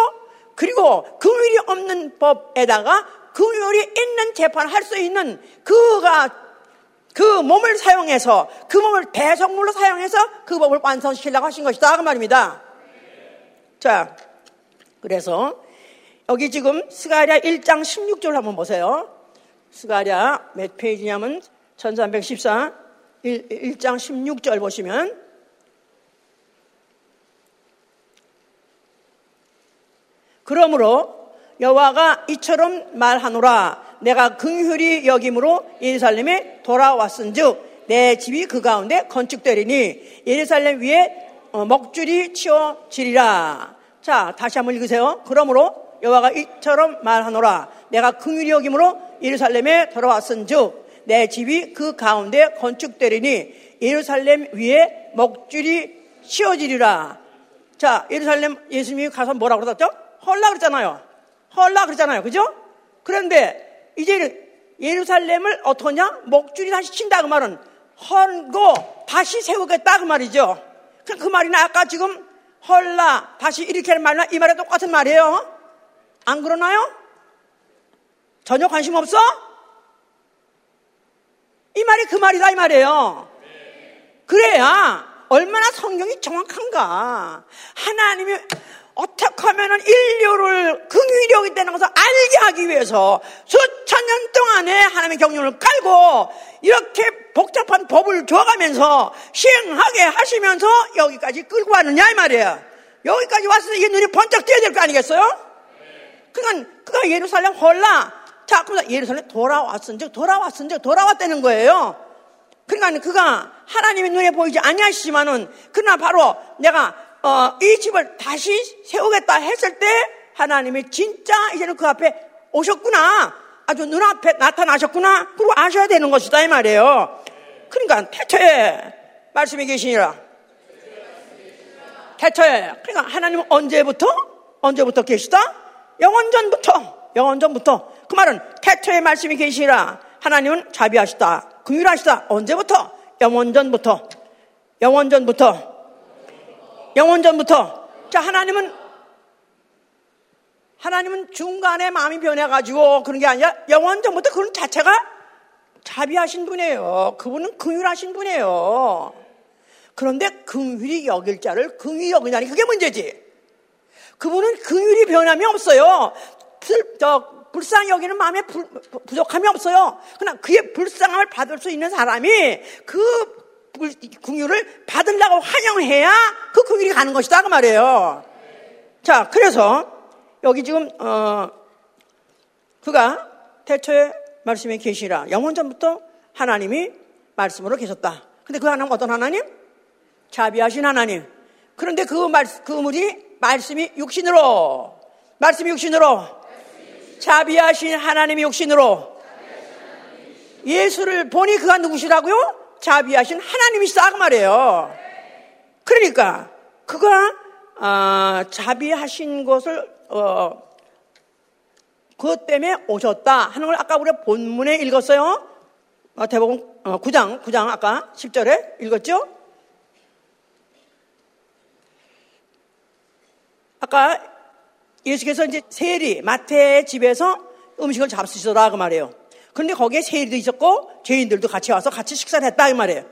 Speaker 1: 그리고 금율이 없는 법에다가 금율이 있는 재판을 할 수 있는 그가 그 몸을 사용해서 그 몸을 대성물로 사용해서 그 법을 완성시키려고 하신 것이다 그 말입니다. 자, 그래서 여기 지금 스가랴 1장 16절 한번 보세요. 스가랴 몇 페이지냐면 1314 1, 1장 16절 보시면 그러므로 여호와가 이처럼 말하노라 내가 긍휼히 여김으로 예루살렘에 돌아왔은즉 내 집이 그 가운데 건축되리니 예루살렘 위에 어, 먹줄이 치워지리라 자, 다시 한번 읽으세요. 그러므로 여호와가 이처럼 말하노라. 내가 긍휼히 여김으로 예루살렘에 돌아왔은즉 내 집이 그 가운데 건축되리니 예루살렘 위에 먹줄이 씌워지리라. 자, 예루살렘 예수님이 가서 뭐라고 그러셨죠? 헐라 그랬잖아요. 헐라 그랬잖아요. 그죠? 그런데 이제 예루살렘을 어떠냐? 먹줄이 다시 친다 그 말은 헐고 다시 세우겠다 그 말이죠. 그 말이나 아까 지금 헐라 다시 이렇게 하는 말이나 이 말이 똑같은 말이에요. 안 그러나요? 전혀 관심 없어? 이 말이 그 말이다 이 말이에요. 그래야 얼마나 성경이 정확한가. 하나님이 어떻게 하면 인류를 긍휼력이 되는 것을 알게 하기 위해서 수천 년 동안에 하나님의 경륜을 깔고 이렇게 복잡한 법을 줘가면서 시행하게 하시면서 여기까지 끌고 왔느냐 이 말이에요. 여기까지 왔을 때 이게 눈이 번쩍 띄어야 될 거 아니겠어요? 그러니까 그가 예루살렘 헐라 자, 그래서 예루살렘 돌아왔은 즉 돌아왔은 즉 돌아왔다는 거예요. 그러니까 그가 하나님의 눈에 보이지 아니하시지만은 그러나 바로 내가 어, 이 집을 다시 세우겠다 했을 때 하나님이 진짜 이제는 그 앞에 오셨구나. 아주 눈앞에 나타나셨구나. 그리고 아셔야 되는 것이다 이 말이에요. 그러니까 태초에 말씀이 계시니라. 태초에 그러니까 하나님은 언제부터 언제부터 계시다? 영원전부터 영원전부터 그 말은 태초에 말씀이 계시니라. 하나님은 자비하시다. 긍휼하시다. 언제부터? 영원전부터 영원전부터 영원전부터. 자, 하나님은, 하나님은 중간에 마음이 변해가지고 그런 게 아니라 영원전부터 그런 자체가 자비하신 분이에요. 그분은 긍휼하신 분이에요. 그런데 긍휼이 여길 자를 긍휼히 여기냐니 그게 문제지. 그분은 긍휼이 변함이 없어요. 불, 저, 불쌍히 여기는 마음에 불, 부족함이 없어요. 그러나 그의 불쌍함을 받을 수 있는 사람이 그 궁유를 받으려고 환영해야 그 궁율이 가는 것이다 그 말이에요. 자, 그래서 여기 지금 어 그가 태초에 말씀에 계시라 영원 전부터 하나님이 말씀으로 계셨다. 근데 그 하나님 어떤 하나님? 자비하신 하나님. 그런데 그 말, 그물이 말씀이 육신으로, 말씀이 육신으로, 자비하신 하나님이 육신으로, 예수를 보니 그가 누구시라고요? 자비하신 하나님이시다 그 말이에요. 그러니까 그가 아, 자비하신 것을 어, 그것 때문에 오셨다 하는 걸 아까 우리가 본문에 읽었어요. 어, 9장 9장 아까 10절에 읽었죠? 아까 예수께서 이제 세리 마태의 집에서 음식을 잡수시더라 그 말이에요. 그런데 거기에 세리도 있었고 죄인들도 같이 와서 같이 식사를 했다 이 말이에요.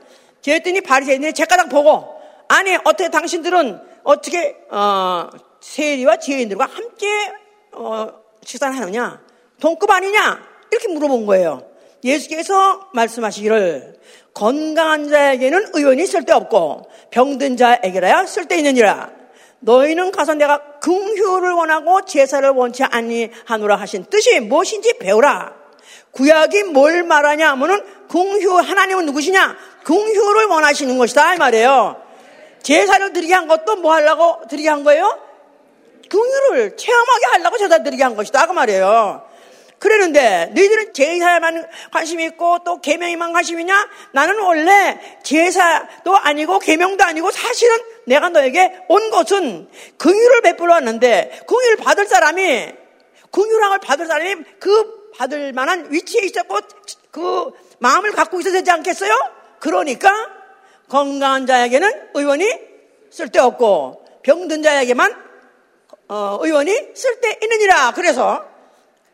Speaker 1: 그랬더니 바리새인들이 제가닥 보고 아니 어떻게 당신들은 어떻게 어, 세리와 죄인들과 함께 어, 식사를 하느냐? 동급 아니냐? 이렇게 물어본 거예요. 예수께서 말씀하시기를 건강한 자에게는 의원이 쓸데없고 병든 자에게라야 쓸데있느니라. 너희는 가서 내가 긍휼을 원하고 제사를 원치 아니하노라 하신 뜻이 무엇인지 배우라. 구약이 뭘 말하냐 하면은 긍휼 하나님은 누구시냐? 긍휼을 원하시는 것이다 이 말이에요. 제사를 드리게 한 것도 뭐 하려고 드리게 한 거예요? 긍휼을 체험하게 하려고 제사 드리게 한 것이다 그 말이에요. 그러는데 너희들은 제사에만 관심이 있고 또 계명에만 관심이냐? 나는 원래 제사도 아니고 계명도 아니고 사실은 내가 너에게 온 것은 긍휼을 베풀어 왔는데 긍휼을 받을 사람이 긍휼함을 받을 사람이 그 받을 만한 위치에 있었고 그 마음을 갖고 있어야 되지 않겠어요? 그러니까 건강한 자에게는 의원이 쓸데없고 병든 자에게만 어, 의원이 쓸데있느니라. 그래서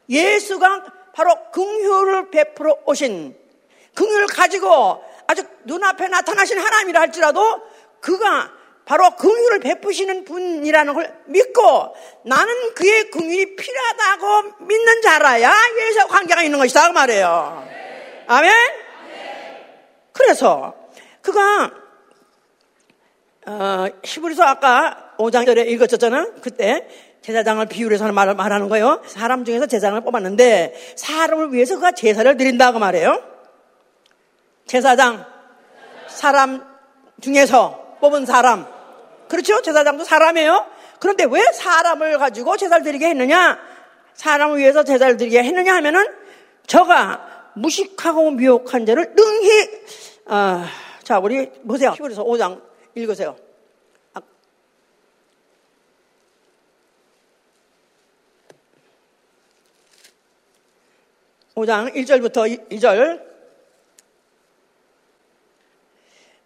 Speaker 1: 예수가 바로 긍휼을 베풀어 오신 긍휼을 가지고 아주 눈앞에 나타나신 하나님이라 할지라도 그가 바로 긍휼을 베푸시는 분이라는 걸 믿고 나는 그의 긍휼이 필요하다고 믿는 자라야 예수와 관계가 있는 것이다 그 말이에요. 아멘. 그래서 그가 어, 히브리서 아까 5장절에 읽었잖아. 그때 제사장을 비유해서 말, 말하는 거예요. 사람 중에서 제사장을 뽑았는데 사람을 위해서 그가 제사를 드린다고 말해요. 제사장 사람 중에서 뽑은 사람 그렇죠? 제사장도 사람이에요. 그런데 왜 사람을 가지고 제사를 드리게 했느냐? 사람을 위해서 제사를 드리게 했느냐 하면은 저가 무식하고 미혹한 자를 능히 어, 자 우리 보세요. 히브리서 5장 읽으세요. 5장 1절부터 2절.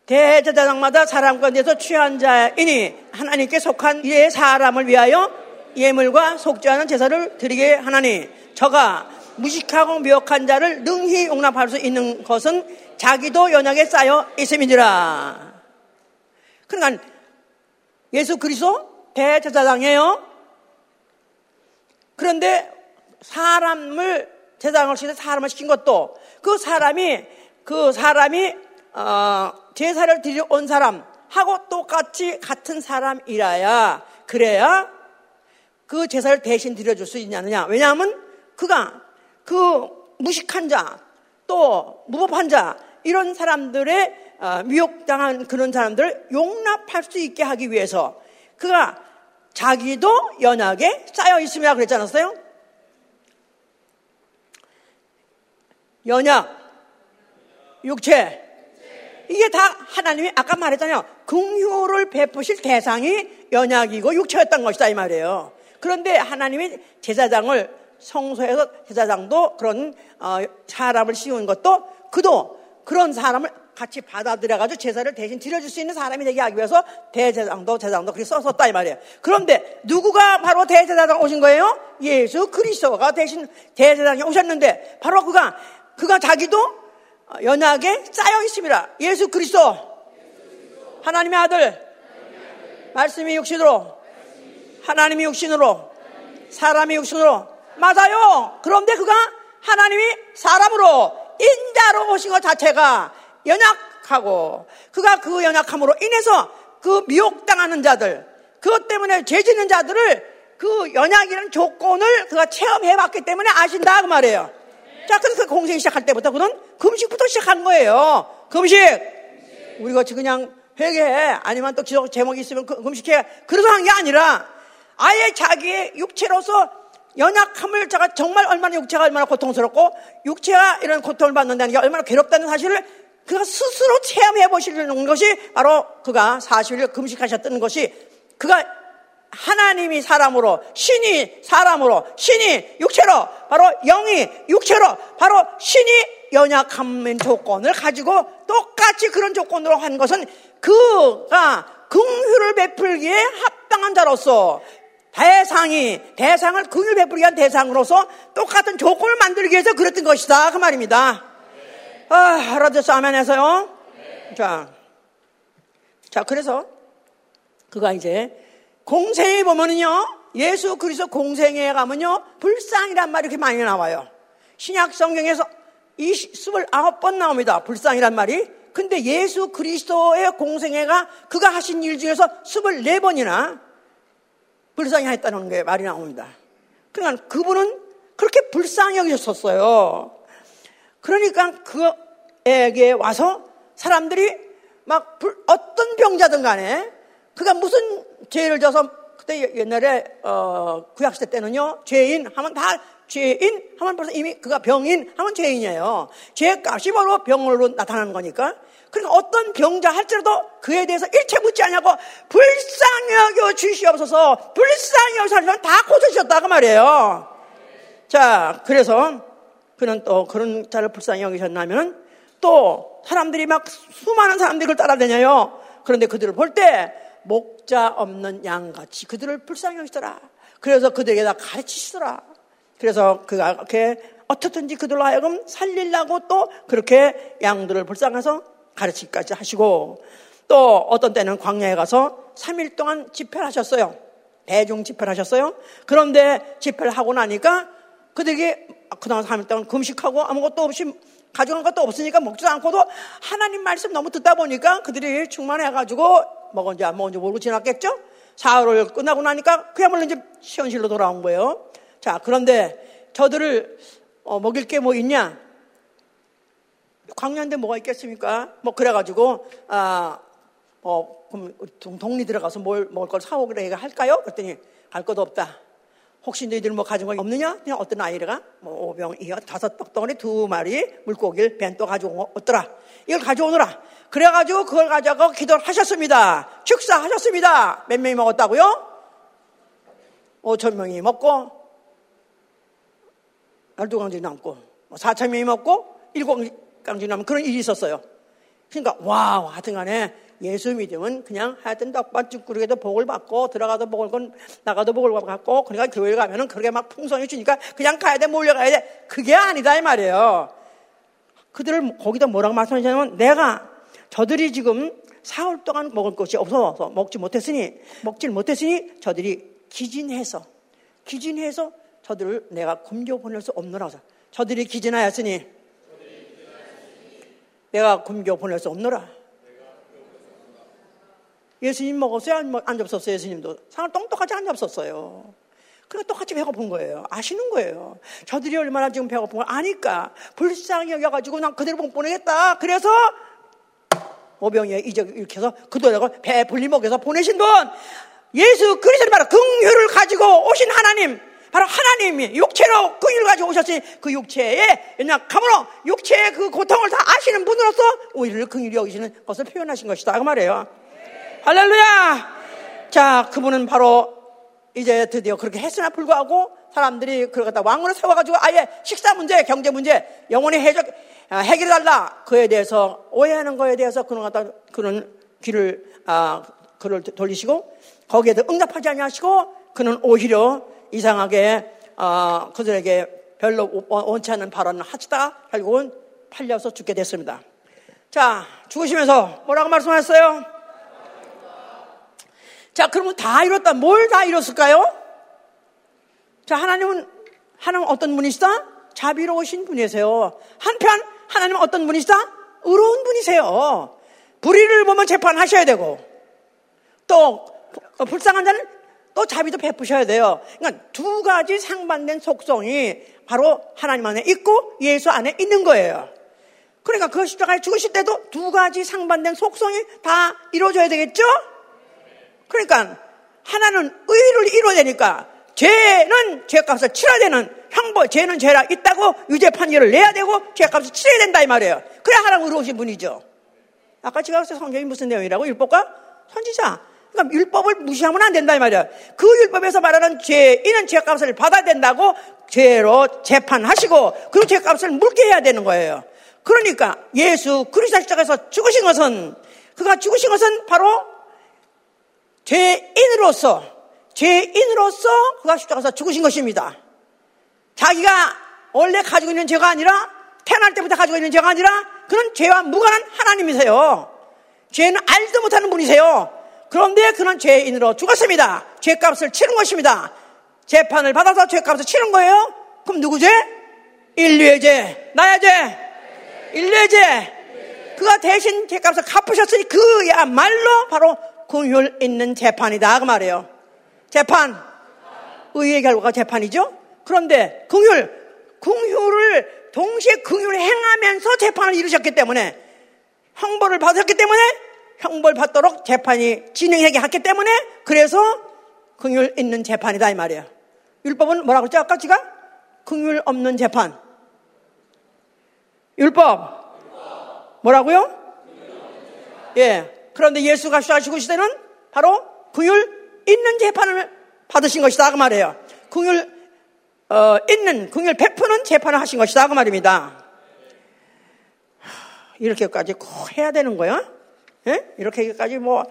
Speaker 1: 대제사장마다 사람 가운데서 취한 자이니 하나님께 속한 이의 사람을 위하여 예물과 속죄하는 제사를 드리게 하나니 저가 무식하고 미혹한 자를 능히 용납할 수 있는 것은 자기도 연약에 쌓여 있음이니라. 그러니까 예수 그리스도 대제사장이에요. 그런데 사람을 제사장을 시켜 사람을 시킨 것도 그 사람이 그 사람이 어, 제사를 드려 온 사람하고 똑같이 같은 사람이라야 그래야 그 제사를 대신 드려줄 수 있냐느냐. 왜냐하면 그가 그 무식한 자, 또 무법한 자, 이런 사람들의 어, 미혹당한 그런 사람들을 용납할 수 있게 하기 위해서 그가 자기도 연약에 쌓여 있음이라 그랬지 않았어요? 연약, 육체. 이게 다 하나님이 아까 말했잖아요. 긍휼을 베푸실 대상이 연약이고 육체였던 것이다 이 말이에요. 그런데 하나님이 제사장을 성소에서 제사장도 그런 어, 사람을 씌운 것도 그도 그런 사람을 같이 받아들여가지고 제사를 대신 드려줄 수 있는 사람이 되게 하기 위해서 대제사장도 제사장도 그렇게 썼었다 이 말이에요. 그런데 누구가 바로 대제사장 오신 거예요? 예수 그리스도가 대신 대제사장이 오셨는데 바로 그가 그가 자기도 연약에 있습니다. 예수 그리스도 하나님의 아들 말씀이 육신으로 하나님이 육신으로 사람이 육신으로 맞아요. 그런데 그가 하나님이 사람으로 인자로 오신 것 자체가 연약하고 그가 그 연약함으로 인해서 그 미혹당하는 자들 그것 때문에 죄 짓는 자들을 그 연약이라는 조건을 그가 체험해 봤기 때문에 아신다 그 말이에요. 자, 그래서 그 공생 시작할 때부터 그는 금식부터 시작한 거예요. 금식. 우리 같이 그냥 회개해. 아니면 또 기도 제목이 있으면 그 금식해. 그래서 한 게 아니라 아예 자기의 육체로서 연약함을 제가 정말 얼마나 육체가 얼마나 고통스럽고 육체가 이런 고통을 받는다는 게 얼마나 괴롭다는 사실을 그가 스스로 체험해 보시는 것이 바로 그가 40일 금식하셨던 것이 그가 하나님이 사람으로 신이 사람으로 신이 육체로 바로 영이 육체로 바로 신이 연약함인 조건을 가지고 똑같이 그런 조건으로 한 것은 그가 긍휼을 베풀기에 합당한 자로서 대상이 대상을 긍휼 베풀기 위한 대상으로서 똑같은 조건을 만들기 위해서 그랬던 것이다 그 말입니다. 아, 알아듣어 아멘해서요. 자, 자 그래서 그가 이제 공생에 보면은요 예수 그리스도 공생에 가면요 불쌍이란 말이 이렇게 많이 나와요. 신약 성경에서 29번 나옵니다. 불쌍이란 말이. 근데 예수 그리스도의 공생애가 그가 하신 일 중에서 24번이나 불쌍히 했다는 게 말이 나옵니다. 그러니까 그분은 그렇게 불쌍히 여기셨었어요. 그러니까 그에게 와서 사람들이 막 어떤 병자든 간에 그가 무슨 죄를 져서 그때 옛날에 어, 구약시대 때는요 죄인 하면 다 죄인 하면 벌써 이미 그가 병인 하면 죄인이에요. 죄값이 바로 병으로 나타나는 거니까. 그러니까 어떤 병자 할지라도 그에 대해서 일체 묻지 않냐고 불쌍히 여겨 주시옵소서 불쌍히 여겨 주시면 다 고쳐주셨다 그 말이에요. 자, 그래서 그는 또 그런 자를 불쌍히 여기셨나면 또 사람들이 막 수많은 사람들이 그걸 따라다녀요. 그런데 그들을 볼때 목자 없는 양같이 그들을 불쌍히 여기시더라. 그래서 그들에게 다 가르치시더라. 그래서 그가 이렇게 어떻든지 그들로 하여금 살리려고 또 그렇게 양들을 불쌍해서 가르치기까지 하시고 또 어떤 때는 광야에 가서 3일 동안 집회를 하셨어요. 대중 집회를 하셨어요. 그런데 집회를 하고 나니까 그들에게 그동안 3일 동안 금식하고 아무것도 없이 가져간 것도 없으니까 먹지도 않고도 하나님 말씀 너무 듣다 보니까 그들이 충만해가지고 먹은지 안 먹은지 모르고 지났겠죠? 사흘을 끝나고 나니까 그야말로 이제 현실로 돌아온 거예요. 자, 그런데 저들을 어, 먹일 게 뭐 있냐? 광야인데 뭐가 있겠습니까? 뭐 그래가지고 아, 어, 그럼 동리 들어가서 뭘 먹을 걸 사오기로 할까요? 그랬더니 갈 것도 없다. 혹시 너희들 뭐 가진 거 없느냐? 그냥 어떤 아이가 뭐 오병 이어 다섯 떡덩어리 두 마리 물고기를 벤또 가지고 왔더라. 이걸 가져오느라. 그래가지고 그걸 가져가 기도를 하셨습니다. 축사하셨습니다. 몇 명이 먹었다고요? 5천 명이 먹고 12강지 남고 4천 뭐 명이 먹고 7강지 남은 그런 일이 있었어요. 그러니까 와 하여튼 간에 예수 믿으면 그냥 하여튼 떡밥죽구르게도 복을 받고 들어가도 복을 건 나가도 복을 받고 그러니까 교회 가면은 그렇게 막 풍성해 주니까 그냥 가야 돼 몰려가야 돼 그게 아니다 이 말이에요. 그들을 거기다 뭐라고 말씀하시냐면 내가 저들이 지금 사흘 동안 먹을 것이 없어서 먹지 못했으니 먹질 못했으니 저들이 기진해서 기진해서 저들을 내가 굶겨 보낼 수 없노라. 저들이 기진하였으니 내가 굶겨 보낼 수 없노라. 예수님 먹었어요? 안 접었어요? 예수님도. 상을 똥똑하지 안 접었어요. 그러니까 똑같이 배고픈 거예요. 아시는 거예요. 저들이 얼마나 지금 배고픈 걸 아니까 불쌍히 여겨가지고 난 그대로 못 보내겠다. 그래서 오병이에 이적 이렇게 해서 그들을 배 불리 먹여서 보내신 분 예수 그리스도를 바로 긍휼을 가지고 오신 하나님 바로 하나님이 육체로 긍휼을 가지고 오셨으니 그 육체에 연약함으로 육체의 그 고통을 다 아시는 분으로서 우리를 긍휼히 여기시는 것을 표현하신 것이다 그 말이에요 할렐루야 자 그분은 바로 이제 드디어 그렇게 했으나 불구하고 사람들이 그걸 갖다 왕으로 세워가지고 아예 식사 문제, 경제 문제, 영원히 해적, 아, 해결해달라. 그에 대해서 오해하는 거에 대해서 그런 갖다 그런 길을, 아, 그를 돌리시고 거기에도 응답하지 아니하시고 그는 오히려 이상하게 어, 그들에게 별로 원치 않는 발언을 하시다가 결국은 팔려서 죽게 됐습니다. 자, 죽으시면서 뭐라고 말씀하셨어요? 자, 그러면 다 이뤘다. 뭘 다 이뤘을까요? 자, 하나님은, 하나님은 어떤 분이시다? 자비로우신 분이세요. 한편, 하나님은 어떤 분이시다? 의로운 분이세요. 불의를 보면 재판하셔야 되고, 또, 불쌍한 자는 또 자비도 베푸셔야 돼요. 그러니까 두 가지 상반된 속성이 바로 하나님 안에 있고 예수 안에 있는 거예요. 그러니까 그 십자가에 죽으실 때도 두 가지 상반된 속성이 다 이루어져야 되겠죠? 그러니까 하나는 의를 이루어야 되니까 죄는 죄값을 치러야 되는 형벌, 죄는 죄라 있다고 유죄 판결을 내야 되고 죄값을 치러야 된다 이 말이에요. 그래야 하라고 의로우신 분이죠. 아까 제가 성경이 무슨 내용이라고? 율법과 선지자. 그러니까 율법을 무시하면 안 된다 이 말이야. 그 율법에서 말하는 죄, 이는 죄값을 받아야 된다고 죄로 재판하시고 그 죄값을 물게 해야 되는 거예요. 그러니까 예수 그리스도 십자가에서 죽으신 것은 그가 죽으신 것은 바로 죄인으로서 죄인으로서 그가 십자가에서 죽으신 것입니다. 자기가 원래 가지고 있는 죄가 아니라 태어날 때부터 가지고 있는 죄가 아니라 그는 죄와 무관한 하나님이세요. 죄는 알지도 못하는 분이세요. 그런데 그는 죄인으로 죽었습니다. 죄값을 치른 것입니다. 재판을 받아서 죄값을 치른 거예요? 그럼 누구 죄? 인류의 죄. 나의 죄. 인류의 죄. 그가 대신 죄값을 갚으셨으니 그야말로 바로 긍휼 있는 재판이다. 그 말이에요. 재판. 의의 결과가 재판이죠? 그런데 긍휼, 긍휼을 동시에 긍휼을 행하면서 재판을 이루셨기 때문에 형벌을 받으셨기 때문에 형벌 받도록 재판이 진행하게 했기 때문에 그래서 긍휼 있는 재판이다 이 말이에요. 율법은 뭐라고 했죠? 아까 제가 긍휼 없는 재판. 율법 뭐라고요? 예. 그런데 예수가 시작하시고 시대는 바로 긍휼 있는 재판을 받으신 것이다 그 말이에요. 긍휼 어, 있는 긍휼 베푸는 재판을 하신 것이다 그 말입니다. 이렇게까지 꼭 해야 되는 거야? 예? 이렇게까지 뭐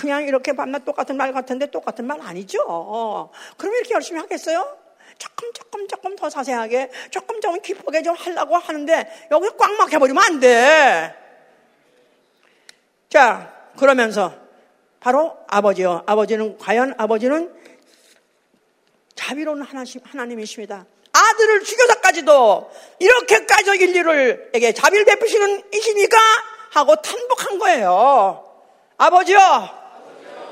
Speaker 1: 그냥 이렇게 밤낮 똑같은 말 같은데 똑같은 말 아니죠. 어. 그럼 이렇게 열심히 하겠어요? 조금 조금 조금 더 자세하게 조금 조금 깊게 좀 하려고 하는데 여기서 꽉 막혀버리면 안 돼. 자 그러면서 바로 아버지요. 아버지는 과연 아버지는 자비로운 하나님이십니다. 아들을 죽여서까지도 이렇게까지 인류를 에게 자비를 베푸시는 이시니까 하고 탄복한 거예요. 아버지요,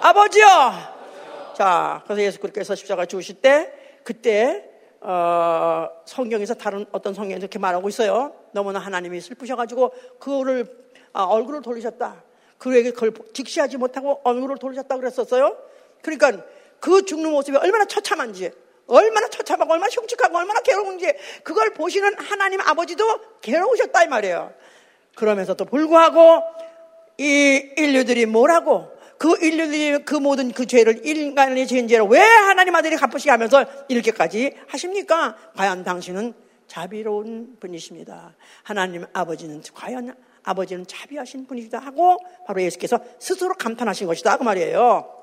Speaker 1: 아버지요. 자, 그래서 예수 그리스도께서 십자가 죽으실 때 그때 어, 성경에서 다른 어떤 성경에서 이렇게 말하고 있어요. 너무나 하나님이 슬프셔가지고 그를 아, 얼굴을 돌리셨다. 그에게 그걸 직시하지 못하고 얼굴을 돌리셨다 그랬었어요. 그러니까 그 죽는 모습이 얼마나 처참한지, 얼마나 처참하고 얼마나 흉측하고 얼마나 괴로운지 그걸 보시는 하나님 아버지도 괴로우셨다 이 말이에요. 그러면서도 불구하고 이 인류들이 뭐라고 그 인류들이 그 모든 그 죄를 인간의 죄인 죄를 왜 하나님 아들이 갚으시게 하면서 이렇게까지 하십니까? 과연 당신은 자비로운 분이십니다. 하나님 아버지는 과연 아버지는 자비하신 분이시다 하고 바로 예수께서 스스로 감탄하신 것이다 그 말이에요.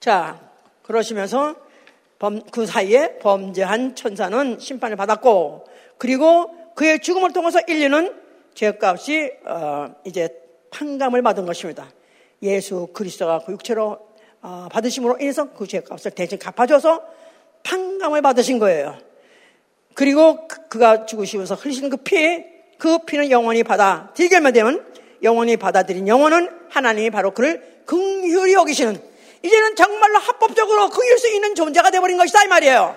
Speaker 1: 자 그러시면서 범, 그 사이에 범죄한 천사는 심판을 받았고 그리고 그의 죽음을 통해서 인류는 죄값이 어, 이제 판감을 받은 것입니다. 예수 그리스도가 그 육체로 어, 받으심으로 인해서 그 죄값을 대신 갚아줘서 판감을 받으신 거예요. 그리고 그, 가 죽으시면서 흘리신 그 피, 그 피는 영원히 받아 들결만 되면 영원히 받아들인 영혼은 하나님이 바로 그를 긍휼히 여기시는 이제는 정말로 합법적으로 긍휼 수 있는 존재가 되어버린 것이다 이 말이에요.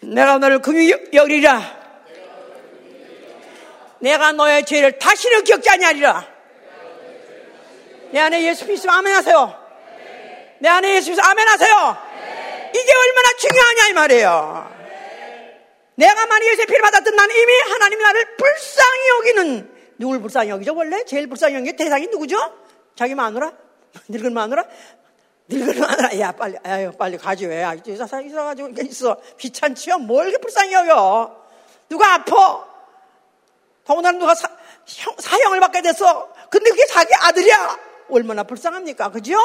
Speaker 1: 내가 너를 긍휼히 여기리라. 내가 너의 죄를 다시는 기억지 아니하리라. 내 안에 예수 믿으면 아멘 하세요. 내 안에 예수 믿으면 아멘 하세요. 이게 얼마나 중요하냐 이 말이에요. 내가 만약 예수의 피를 받았던 나는 이미 하나님이 나를 불쌍히 여기는 누굴 불쌍히 여기죠 원래? 제일 불쌍히 여기는 대상이 누구죠? 자기 마누라? 늙은 마누라? 늙은 마누라 야 빨리 아유 빨리 가지 왜 있어 있어가지고 있어 귀찮지요? 뭘 이렇게 불쌍히 여겨 누가 아파 더군다나 누가 사, 형, 사형을 받게 됐어. 근데 그게 자기 아들이야. 얼마나 불쌍합니까? 그죠?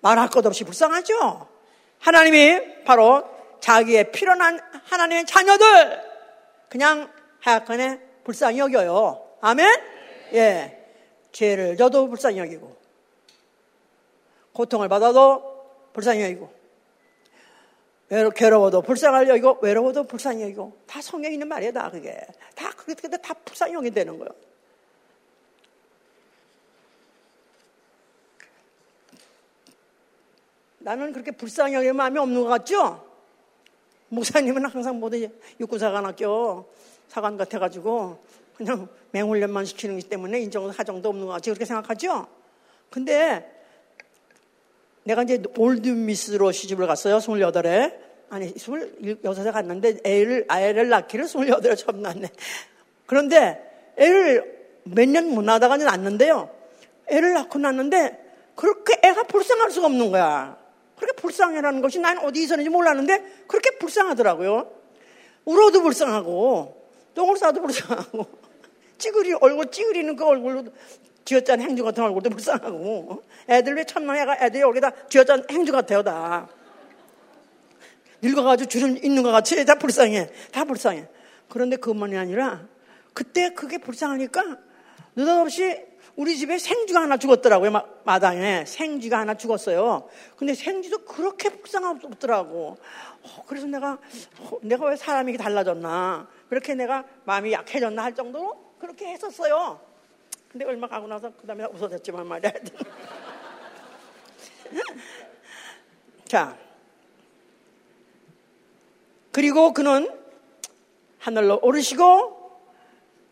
Speaker 1: 말할 것 없이 불쌍하죠? 하나님이 바로 자기의 필요한 하나님의 자녀들 그냥 하약간에 불쌍히 여겨요. 아멘? 예. 죄를 져도 불쌍히 여기고 고통을 받아도 불쌍히 여기고 괴로워도 불쌍할 여기고 외로워도 불쌍히 여기고 다 성경에 있는 말이에요 다 그게 다 그렇게 다 불쌍히 여기 되는 거예요 나는 그렇게 불쌍히 여기는 마음이 없는 것 같죠? 목사님은 항상 모든 육군사관학교 사관 같아가지고 그냥 맹훈련만 시키는 것 때문에 인정 하정도 없는 것 같이 그렇게 생각하죠? 근데 내가 이제 올드미스로 시집을 갔어요. 28에. 아니, 26에 갔는데 애를, 아이를 낳기를 28에 처음 낳네. 그런데 애를 몇 년 못 낳다가 낳는데요. 애를 낳고 낳는데 그렇게 애가 불쌍할 수가 없는 거야. 그렇게 불쌍해라는 것이 난 어디 있었는지 몰랐는데 그렇게 불쌍하더라고요. 울어도 불쌍하고 똥을 싸도 불쌍하고 [LAUGHS] 찌그리 얼굴 찌그리는 그 얼굴로 쥐어짠 행주 같은 얼굴도 불쌍하고 애들 왜 애가 애들이 얼굴에 다 쥐어짠 행주 같아요 다. 늙어가지고 주름 있는 것 같이 다 불쌍해 다 불쌍해. 그런데 그것만이 아니라 그때 그게 불쌍하니까 느닷없이 우리 집에 생쥐가 하나 죽었더라고요 마, 당에. 생쥐가 하나 죽었어요. 근데 생쥐도 그렇게 불쌍하더라고. 어, 그래서 내가 어, 내가 왜 사람이 달라졌나? 그렇게 내가 마음이 약해졌나 할 정도로 그렇게 했었어요. 근데 얼마 가고 나서 그 다음에 웃어졌지만 말이야. [LAUGHS] 자. 그리고 그는 하늘로 오르시고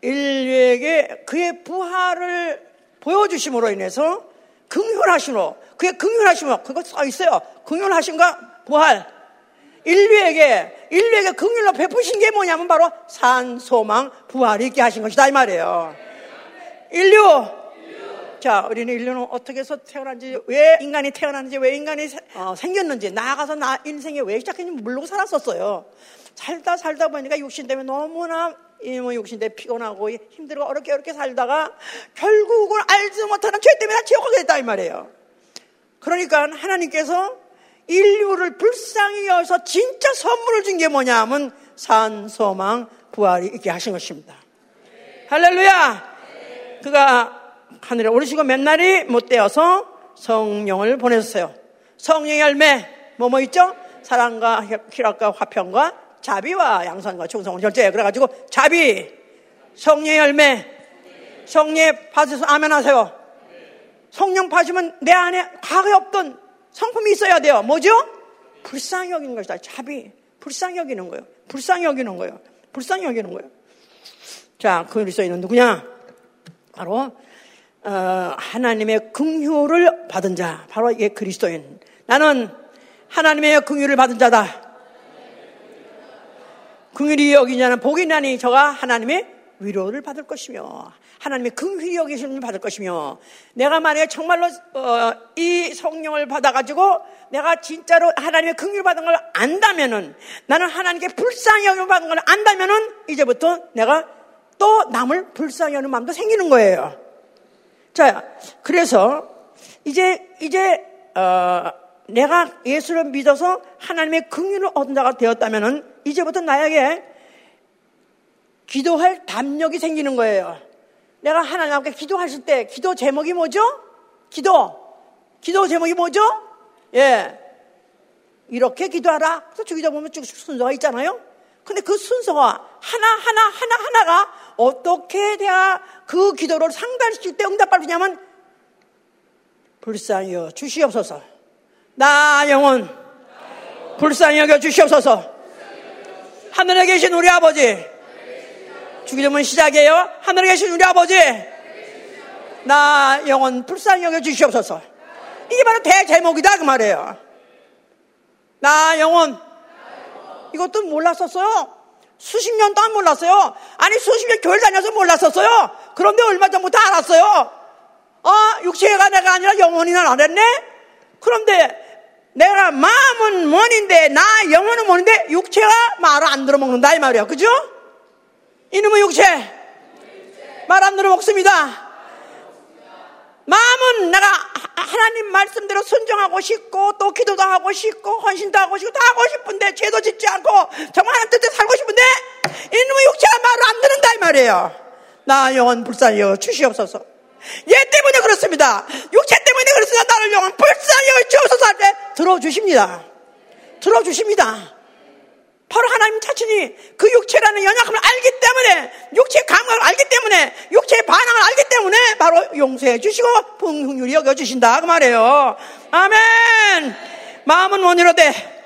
Speaker 1: 인류에게 그의 부활을 보여주심으로 인해서 긍휼하심으로 그의 긍휼하심으로 그거 써 있어요. 긍휼하심과 부활 인류에게 인류에게 긍휼로 베푸신 게 뭐냐면 바로 산 소망 부활이 있게 하신 것이다 이 말이에요. 인류. 자, 우리는 인류는 어떻게 해서 태어난지, 왜 인간이 태어났는지, 왜 인간이 어, 생겼는지, 나아가서 나 인생에 왜 시작했는지 모르고 살았었어요. 살다 살다 보니까 육신 때문에 너무나 뭐 육신 때문에 피곤하고 힘들고 어렵게 어렵게 살다가 결국은 알지 못하는 죄 때문에 지옥하게 됐다 이 말이에요. 그러니까 하나님께서 인류를 불쌍히 여서 진짜 선물을 준 게 뭐냐 하면 산, 소망, 부활이 있게 하신 것입니다. 할렐루야! 그가 하늘에 오르시고 맨날이 못 되어서 성령을 보내셨어요. 성령의 열매, 뭐뭐 있죠? 사랑과 희락과 화평과 자비와 양선과 충성을 절제. 그래가지고 자비, 성령의 열매, 성령 받으셔서 아멘 하세요. 성령 받으면 내 안에 과거에 없던 성품이 있어야 돼요. 뭐죠? 불쌍히 여기는 것이다. 자비. 불쌍히 여기는 거예요. 불쌍히 여기는 거예요. 불쌍히 여기는 거예요. 자, 그리스도인은 누구냐? 바로 어, 하나님의 긍휼을 받은 자, 바로 이게 그리스도인. 나는 하나님의 긍휼을 받은 자다. 긍휼이 여기냐는 복이 나니 저가 하나님의 위로를 받을 것이며 하나님의 긍휼이 여기심을 받을 것이며 내가 만약에 정말로 어, 이 성령을 받아가지고 내가 진짜로 하나님의 긍휼 받은 걸 안다면은 나는 하나님께 불쌍히 여김을 받은 걸 안다면은 이제부터 내가 또 남을 불쌍히 하는 마음도 생기는 거예요. 자, 그래서 이제 이제 어, 내가 예수를 믿어서 하나님의 긍휼을 얻은 자가 되었다면은 이제부터 나에게 기도할 담력이 생기는 거예요. 내가 하나님 앞에 기도하실 때 기도 제목이 뭐죠? 기도. 기도 제목이 뭐죠? 예. 이렇게 기도하라. 그래서 주기도 보면 쭉 순서가 있잖아요. 근데 그 순서가 하나하나 하나하나가 어떻게 돼야 그 기도를 상달시킬 때 응답받을 냐면 불쌍히 여 주시옵소서. 나 영혼 불쌍히 여겨 주시옵소서. 하늘에 계신 우리 아버지 주기도문 시작이에요. 하늘에 계신 우리 아버지 나 영혼 불쌍히 여겨 주시옵소서. 이게 바로 대제목이다 그 말이에요. 나 영혼 이것도 몰랐었어요. 수십 년 동안 몰랐어요. 아니 수십 년 교회 다녀서 몰랐었어요. 그런데 얼마 전부터 알았어요. 어, 육체가 내가 아니라 영혼이나 나랬네? 그런데 내가 마음은 원인데 나 영혼은 원인데 육체가 말을 안 들어먹는다 이 말이야. 그죠? 이놈의 육체 말 안 들어먹습니다. 마음은 내가 하나님 말씀대로 순종하고 싶고 또 기도도 하고 싶고 헌신도 하고 싶고 다 하고 싶은데 죄도 짓지 않고 정말 하나님 뜻대로 살고 싶은데 이놈의 육체가 말을 안 듣는다 이 말이에요. 나 영혼 불쌍히 주시옵소서. 얘 때문에 그렇습니다. 육체 때문에 그렇습니다. 나를 영혼 불쌍히 주옵소서 할때 들어주십니다. 들어주십니다. 바로 하나님 자신이 그 육체라는 연약함을 알기 때문에 육체의 감각을 알기 때문에 육체의 반항을 알기 때문에 바로 용서해 주시고 풍휼히 여겨 주신다 그 말이에요. 아멘. 마음은 원이로되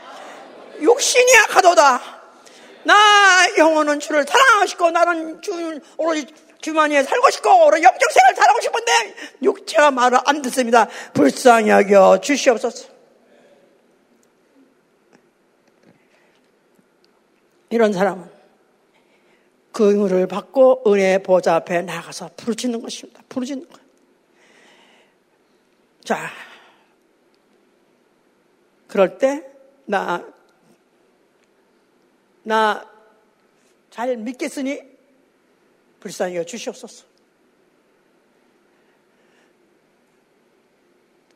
Speaker 1: 육신이 약하도다. 나 영혼은 주를 사랑하시고 나는 주 오로지 주님 안에 살고 싶고 오늘 영정생활 잘하고 싶은데 육체가 말을 안 듣습니다. 불쌍히 여겨 주시옵소서. 이런 사람은 그 의무를 받고 은혜 보좌 앞에 나가서 부르짖는 것입니다. 부르짖는 것. 자, 그럴 때 나 나 잘 믿겠으니 불쌍히 여 주시옵소서.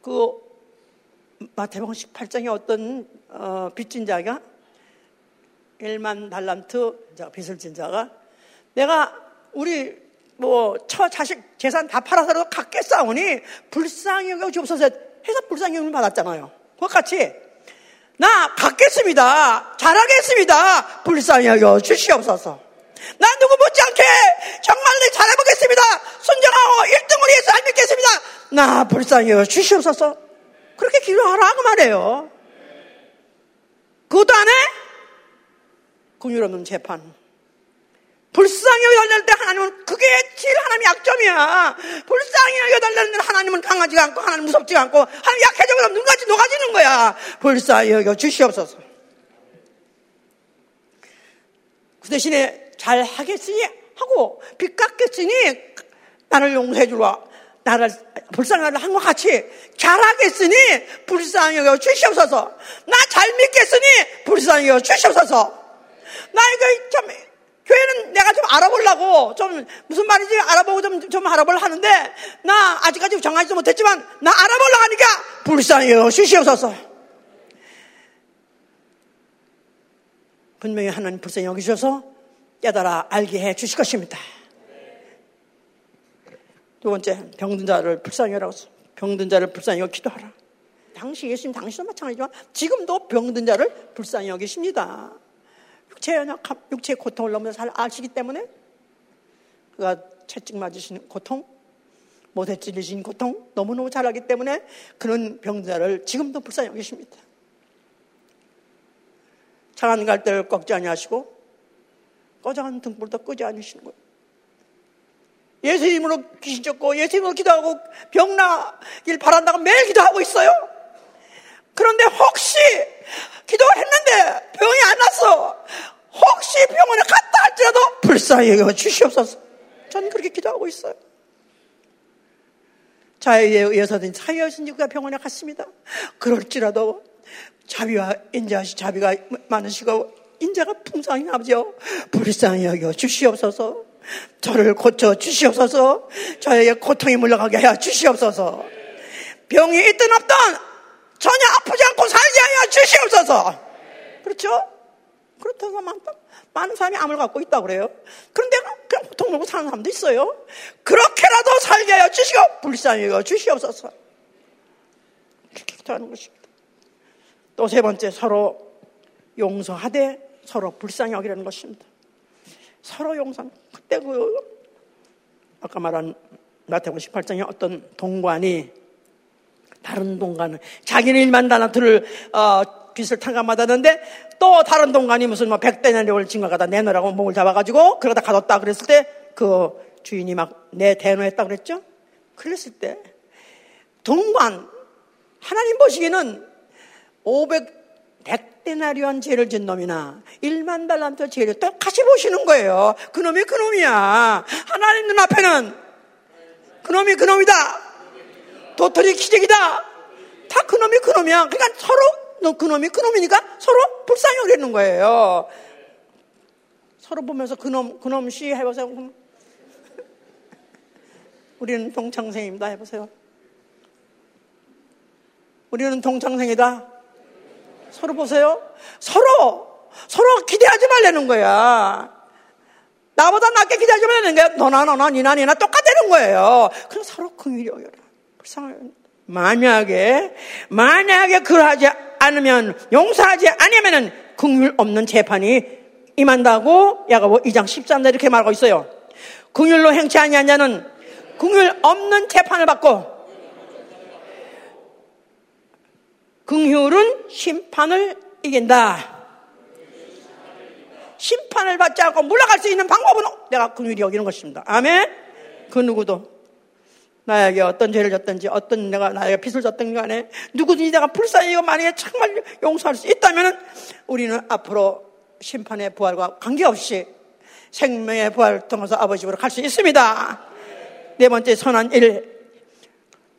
Speaker 1: 그 마태복음 18장에 어떤 어, 빚진 자가 1만 달란트 빚을 진 자가 내가 우리 뭐 처 자식 재산 다 팔아서라도 갖겠사오니 불쌍히 여겨 주옵소서 해서 불쌍히 여김을 받았잖아요. 그같이 나 갖겠습니다. 잘하겠습니다. 불쌍히 여겨 주시옵소서. 나 누구 못지않게 정말 내 잘해보겠습니다. 순정하고 1등을 위해서 안 믿겠습니다. 나 여겨 주시옵소서. 그렇게 기도하라 그 말이에요. 그것도 안 해? 긍휼 없는 재판. 불쌍히 여달릴 때 하나님은 그게 제일 하나님의 약점이야. 불쌍히 여달릴 때 하나님은 강하지가 않고 하나님 무섭지가 않고 하나님 약해져 그럼 눈까지 녹아지는 거야. 여겨 주시옵소서. 그 대신에 잘 하겠으니 하고 빚 갚겠으니 나를 용서해 주라. 나를 불쌍하게 한것 같이 잘하겠으니 불쌍히 여겨 주시옵소서. 나 잘 믿겠으니 불쌍히 여겨 주시옵소서. 나 이거 참 교회는 내가 좀 알아보려고 좀 무슨 말인지 알아보고 좀, 좀 알아보려 하는데 나 아직까지 정하지 못했지만 나 알아보려고 하니까 불쌍히 여겨 주시옵소서. 분명히 하나님 불쌍히 여기셔서 깨달아 알게 해 주실 것입니다. 두 번째, 병든 자를 불쌍히 여라고 병든 자를 불쌍히 여기 기도하라. 당시 예수님 당시도 마찬가지지만 지금도 병든 자를 불쌍히 여기십니다. 육체 연약함, 육체의 고통을 너무나 잘 아시기 때문에 그가 채찍 맞으시는 고통, 못해 찔리신 고통 너무너무 잘 알기 때문에 그런 병든 자를 지금도 불쌍히 여기십니다. 장안 갈 때를 꺾지 아니하시고 꺼져간 등불도 끄지 않으시는 거예요. 예수 이름으로 귀신 쫓고 예수 이름으로 기도하고 병 나길 바란다고 매일 기도하고 있어요. 그런데 혹시 기도했는데 병이 안 났어. 혹시 병원에 갔다 할지라도 불쌍히 여겨 주시옵소서. 저는 그렇게 기도하고 있어요. 자에 의해서든 사유하신 그가 병원에 갔습니다. 그럴지라도 자비와 인자하시 자비가 많으시고 인자가 풍성히 아버지요 불쌍히 여겨 주시옵소서. 저를 고쳐 주시옵소서. 저에게 고통이 물러가게 하여 주시옵소서. 병이 있든 없든 전혀 아프지 않고 살게 하여 주시옵소서. 그렇죠? 그렇다고 많, 많은 사람이 암을 갖고 있다고 그래요. 그런데 그냥 고통 먹고 사는 사람도 있어요. 그렇게라도 살게 하여 주시고 불쌍히 여겨 주시옵소서. 그렇게 기도하는 것입니다. 또 세 번째 서로 용서하되 서로 불쌍히 여기라는 것입니다. 서로 용서. 그때 그 아까 말한 마태복음 18장에 어떤 동관이 다른 동관은 자기는 일만 달란트를 어, 빚을 탕감받았는데 또 다른 동관이 무슨 뭐 백대나리를 증가가다 내놓으라고 목을 잡아가지고 그러다 가뒀다 그랬을 때 그 주인이 막 내 대노했다 그랬죠? 그랬을 때 동관 하나님 보시기에는 500 100데나리온 죄를 진 놈이나 1만 달란트 죄를 똑같이 보시는 거예요. 그놈이 그놈이야. 하나님 눈앞에는 그놈이 그놈이다. 도토리 기적이다. 다 그놈이 그놈이야. 그러니까 서로 너 그놈이 그놈이니까 서로 불쌍히 여기는 거예요. 서로 보면서 그놈 그놈 씨 해보세요. [LAUGHS] 우리는 동창생입니다. 해보세요. 우리는 동창생이다. 서로 보세요. 서로, 서로 기대하지 말라는 거야. 나보다 낫게 기대하지 말라는 거야. 너나 너나 니나 니나 똑같다는 거예요. 그럼 서로 긍휼히 여겨라. 불쌍해. 만약에, 만약에 그러하지 않으면, 용서하지 않으면은 긍휼 없는 재판이 임한다고 야가보 2장 13절 이렇게 말하고 있어요. 긍휼로 행치 아니한 자는 긍휼 없는 재판을 받고 긍휼은 심판을 이긴다. 심판을 받지 않고 물러갈 수 있는 방법은 내가 긍휼히 여기는 것입니다. 아멘. 그 누구도 나에게 어떤 죄를 졌든지 어떤 내가 나에게 빚을 졌든 간에 누구든지 내가 불쌍히 이거 만약에 정말 용서할 수 있다면 우리는 앞으로 심판의 부활과 관계없이 생명의 부활을 통해서 아버지로 갈 수 있습니다. 네 번째 선한 일.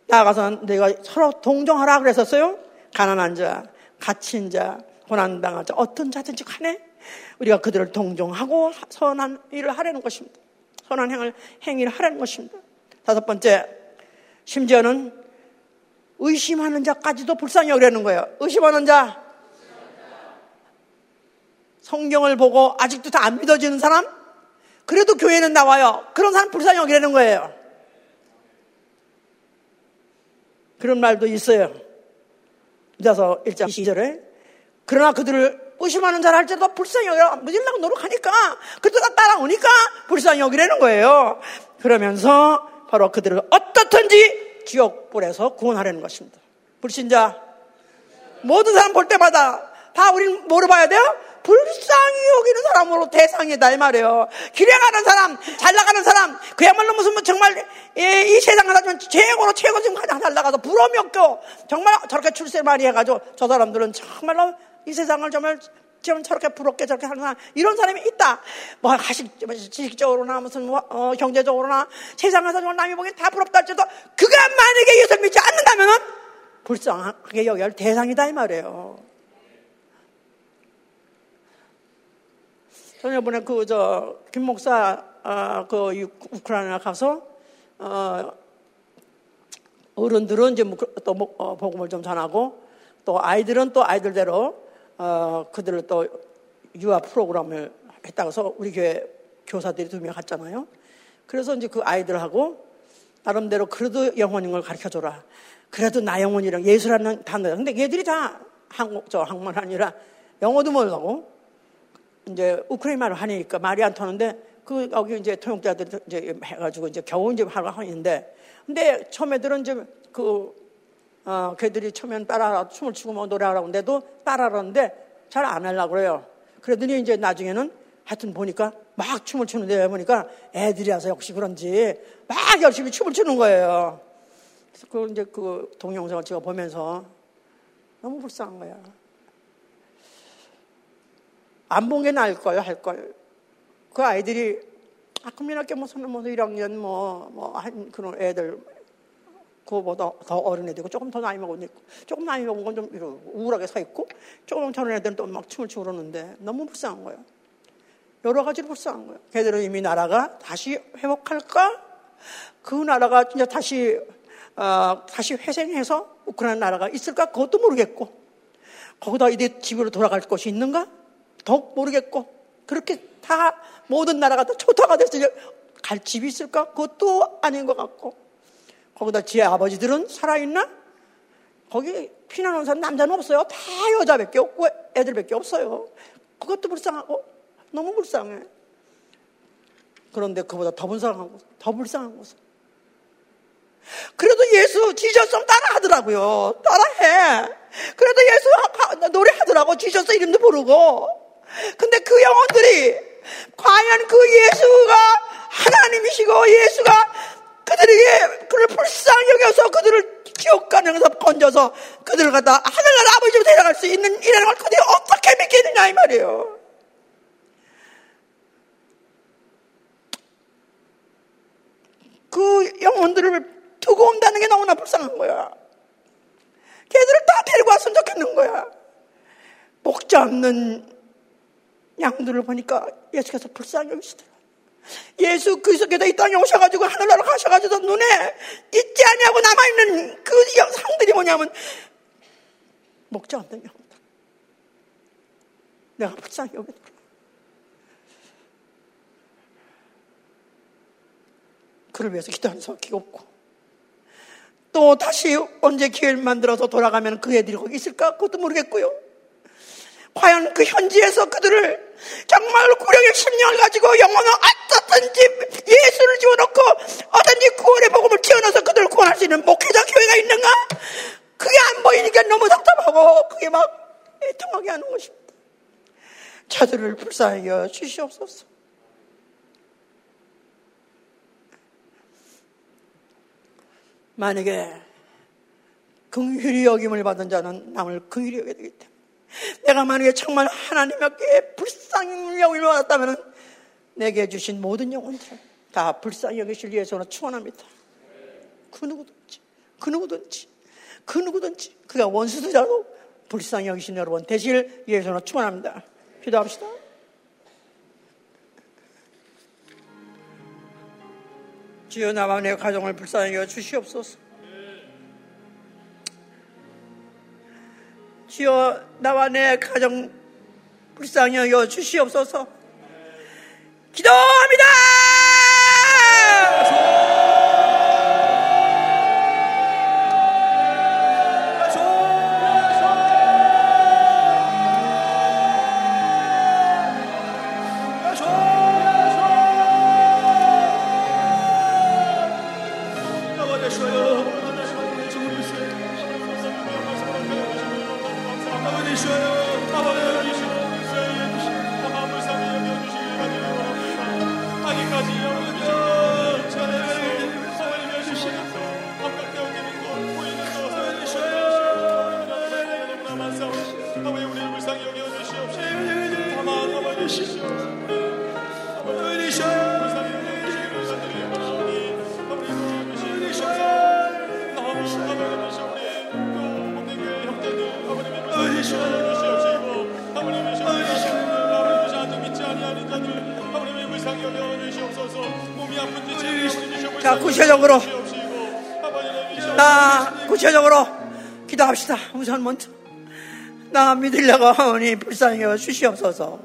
Speaker 1: 나가서 내가 서로 동정하라 그랬었어요. 가난한 자, 갇힌 자, 고난당한 자, 어떤 자든지 간에 우리가 그들을 동정하고 선한 일을 하려는 것입니다. 선한 행을, 행위를 하려는 것입니다. 다섯 번째, 심지어는 의심하는 자까지도 불쌍히 여기려는 거예요. 의심하는 자. 성경을 보고 아직도 다 안 믿어지는 사람? 그래도 교회는 나와요. 그런 사람 불쌍히 여기려는 거예요. 그런 말도 있어요. 그래서 1장 2절에 그러나 그들을 의심하는 자를 할지라도 불쌍히 여기라 믿으려고 노력하니까 그들가 따라오니까 불쌍히 여기라는 거예요. 그러면서 바로 그들을 어떻든지 지옥불에서 구원하려는 것입니다. 불신자 모든 사람 볼 때마다 다 우리는 뭐로 봐야 돼요? 불쌍히 여기는 사람으로 대상이다 이 말이에요. 길에 가는 사람, 잘 나가는 사람, 그야말로 무슨 뭐 정말 이 세상을 가지면 최고로 최고 지금 가장 잘 나가서 부러움이 없고 정말 저렇게 출세 많이 해가지고 저 사람들은 정말로 이 세상을 정말 지금 저렇게 부럽게 저렇게 하는 사람, 이런 사람이 있다. 뭐, 가식, 뭐 지식적으로나 무슨, 뭐, 어, 경제적으로나 세상에서 정말 남이 보기엔 다 부럽다 할지도 그가 만약에 예수 믿지 않는다면은 불쌍하게 여겨야 할 대상이다 이 말이에요. 저는 이번에 그, 저, 김 목사, 어, 그, 우크라이나 가서, 어, 어른들은 이제 뭐 그, 또 뭐, 어, 복음을 좀 전하고, 또 아이들은 또 아이들대로, 어, 그들을 또 유아 프로그램을 했다고 해서 우리 교회 교사들이 두 명 갔잖아요. 그래서 이제 그 아이들하고 나름대로 그래도 영혼인 걸 가르쳐 줘라. 그래도 나 영혼이랑 예수라는 단어. 근데 얘들이 다 한국, 저 한국말 아니라 영어도 모르고 이제 우크라이나로 하니까 말이 안 터는데 그 여기 이제 통역자들이 이제 해가지고 이제 겨우 이제 하고 하는데 근데 처음 애들은 이제 그 어, 걔들이 처음엔 따라 춤을 추고 뭐 노래하라고 하는데도 따라하는데 잘 안 하려고 그래요. 그러더니 이제 나중에는 하여튼 보니까 막 춤을 추는데 보니까 애들이라서 역시 그런지 막 열심히 춤을 추는 거예요. 그래서 그 이제 그 동영상을 제가 보면서 너무 불쌍한 거야. 안본게 나을 거예요, 할 걸. 그 아이들이 아, 국민학교 뭐 1학년 뭐, 뭐, 한 그런 애들 그보다 더 어린 애들고 조금 더 나이 먹은 있고 조금 나이 먹은 건 좀 우울하게 서 있고 조금 젊은 애들은 또 막 춤을 추고 그러는데 너무 불쌍한 거예요. 여러 가지로 불쌍한 거예요. 걔들은 이미 나라가 다시 회복할까? 그 나라가 진짜 다시 어, 다시 회생해서 우크라이나 나라가 있을까? 그것도 모르겠고 거기다 이제 집으로 돌아갈 곳이 있는가? 더욱 모르겠고 그렇게 다 모든 나라가 다 초토화가 됐으니 갈 집이 있을까? 그것도 아닌 것 같고 거기다 지혜 아버지들은 살아있나? 거기 피난 온 사람 남자는 없어요. 다 여자밖에 없고 애들밖에 없어요. 그것도 불쌍하고 너무 불쌍해. 그런데 그보다 더 불쌍한 곳, 더 불쌍한 곳. 그래도 예수 지저스 따라 하더라고요. 따라 해. 그래도 예수 노래 하더라고. 지저스 이름도 부르고. 근데 그 영혼들이 과연 그 예수가 하나님이시고 예수가 그들에게 그를 불쌍히 여겨서 그들을 지옥 가능해서 건져서 그들을 갖다 하늘나라 아버지로 데려갈 수 있는 이라는 걸 그들이 어떻게 믿겠느냐 이 말이에요. 그 영혼들을 두고 온다는 게 너무나 불쌍한 거야. 걔들을 다 데리고 왔으면 좋겠는 거야. 목자 없는 양들을 보니까 예수께서 불쌍히 여기시더라. 예수 그리스도께서 이 땅에 오셔가지고 하늘나라 가셔가지고 눈에 있지 아니하고 남아있는 그 상들이 뭐냐면 목자 없는 영들. 내가 불쌍히 여기더라. 그를 위해서 기도하는 사람이 없고 또 다시 언제 기회를 만들어서 돌아가면 그 애들이 거기 있을까? 그것도 모르겠고요. 과연 그 현지에서 그들을 정말 구령의 심령을 가지고 영혼을 어떻든지 예수를 지어놓고 어떤지 구원의 복음을 지어넣어서 그들을 구원할 수 있는 목회자 교회가 있는가? 그게 안 보이니까 너무 답답하고 그게 막 애통하게 하는 것입니다. 저들을 불쌍히 여 주시옵소서. 만약에 긍휼히 여김을 받은 자는 남을 긍휼히 여겨야 때문에
Speaker 2: 내가 만약에 정말 하나님께 불쌍히 여김을 받았다면 내게 주신 모든 영혼들 다 불쌍히 여기실 예수로 축원합니다. 그 누구든지, 그 누구든지, 그 누구든지 그가 원수들이라도 불쌍히 여기신 여러분 되실 예수로 축원합니다. 기도합시다. 주여 나와 내 가정을 불쌍히 여겨 주시옵소서. 주여 나와 내 가정 불쌍히 여겨 주시옵소서. 기도합니다! 우선 먼저. 나 믿으려고 하오니 불쌍히 여 주시옵소서.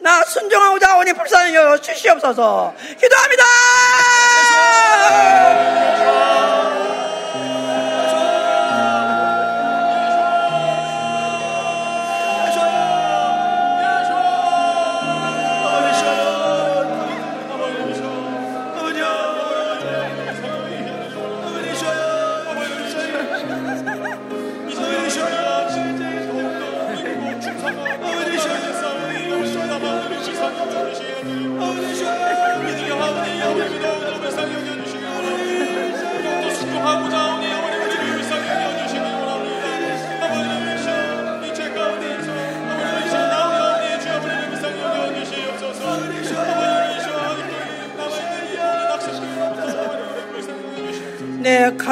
Speaker 2: 나 순종하고자 하오니 불쌍히 여 주시옵소서. 기도합니다!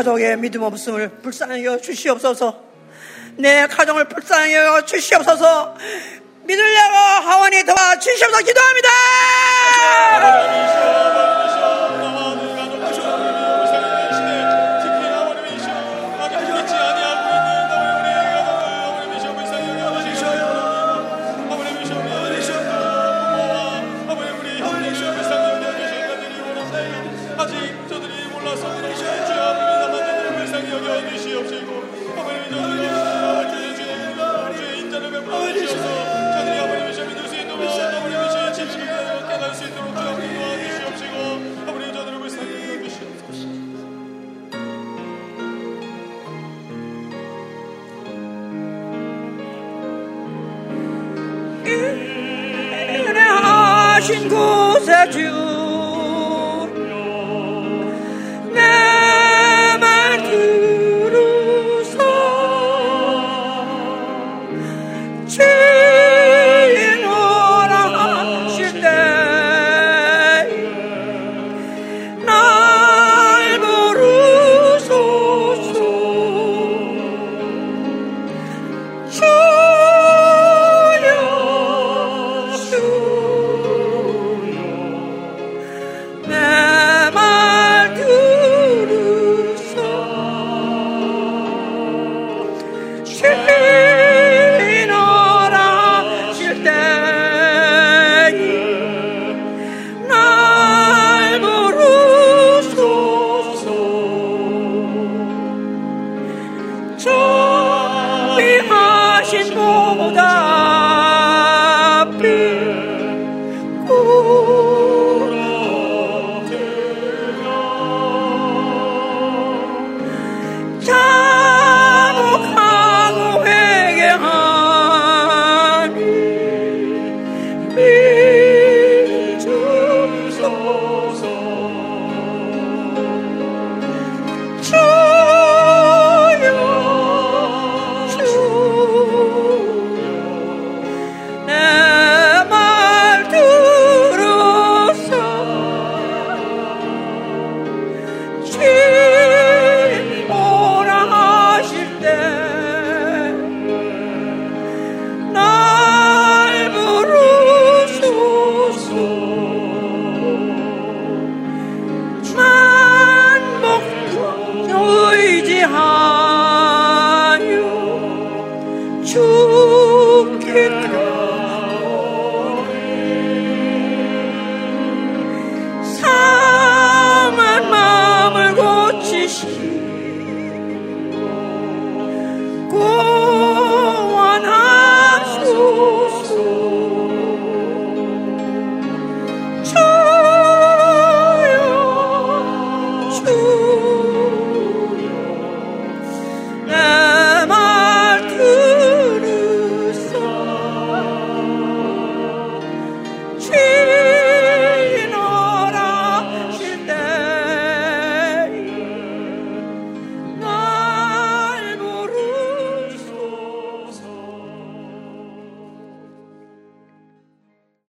Speaker 2: 가족의 믿음 없음을 불쌍히 여 주시옵소서. 내 가정을 불쌍히 여 주시옵소서. 믿으려고 하원이 도와 주시옵소서 기도합니다.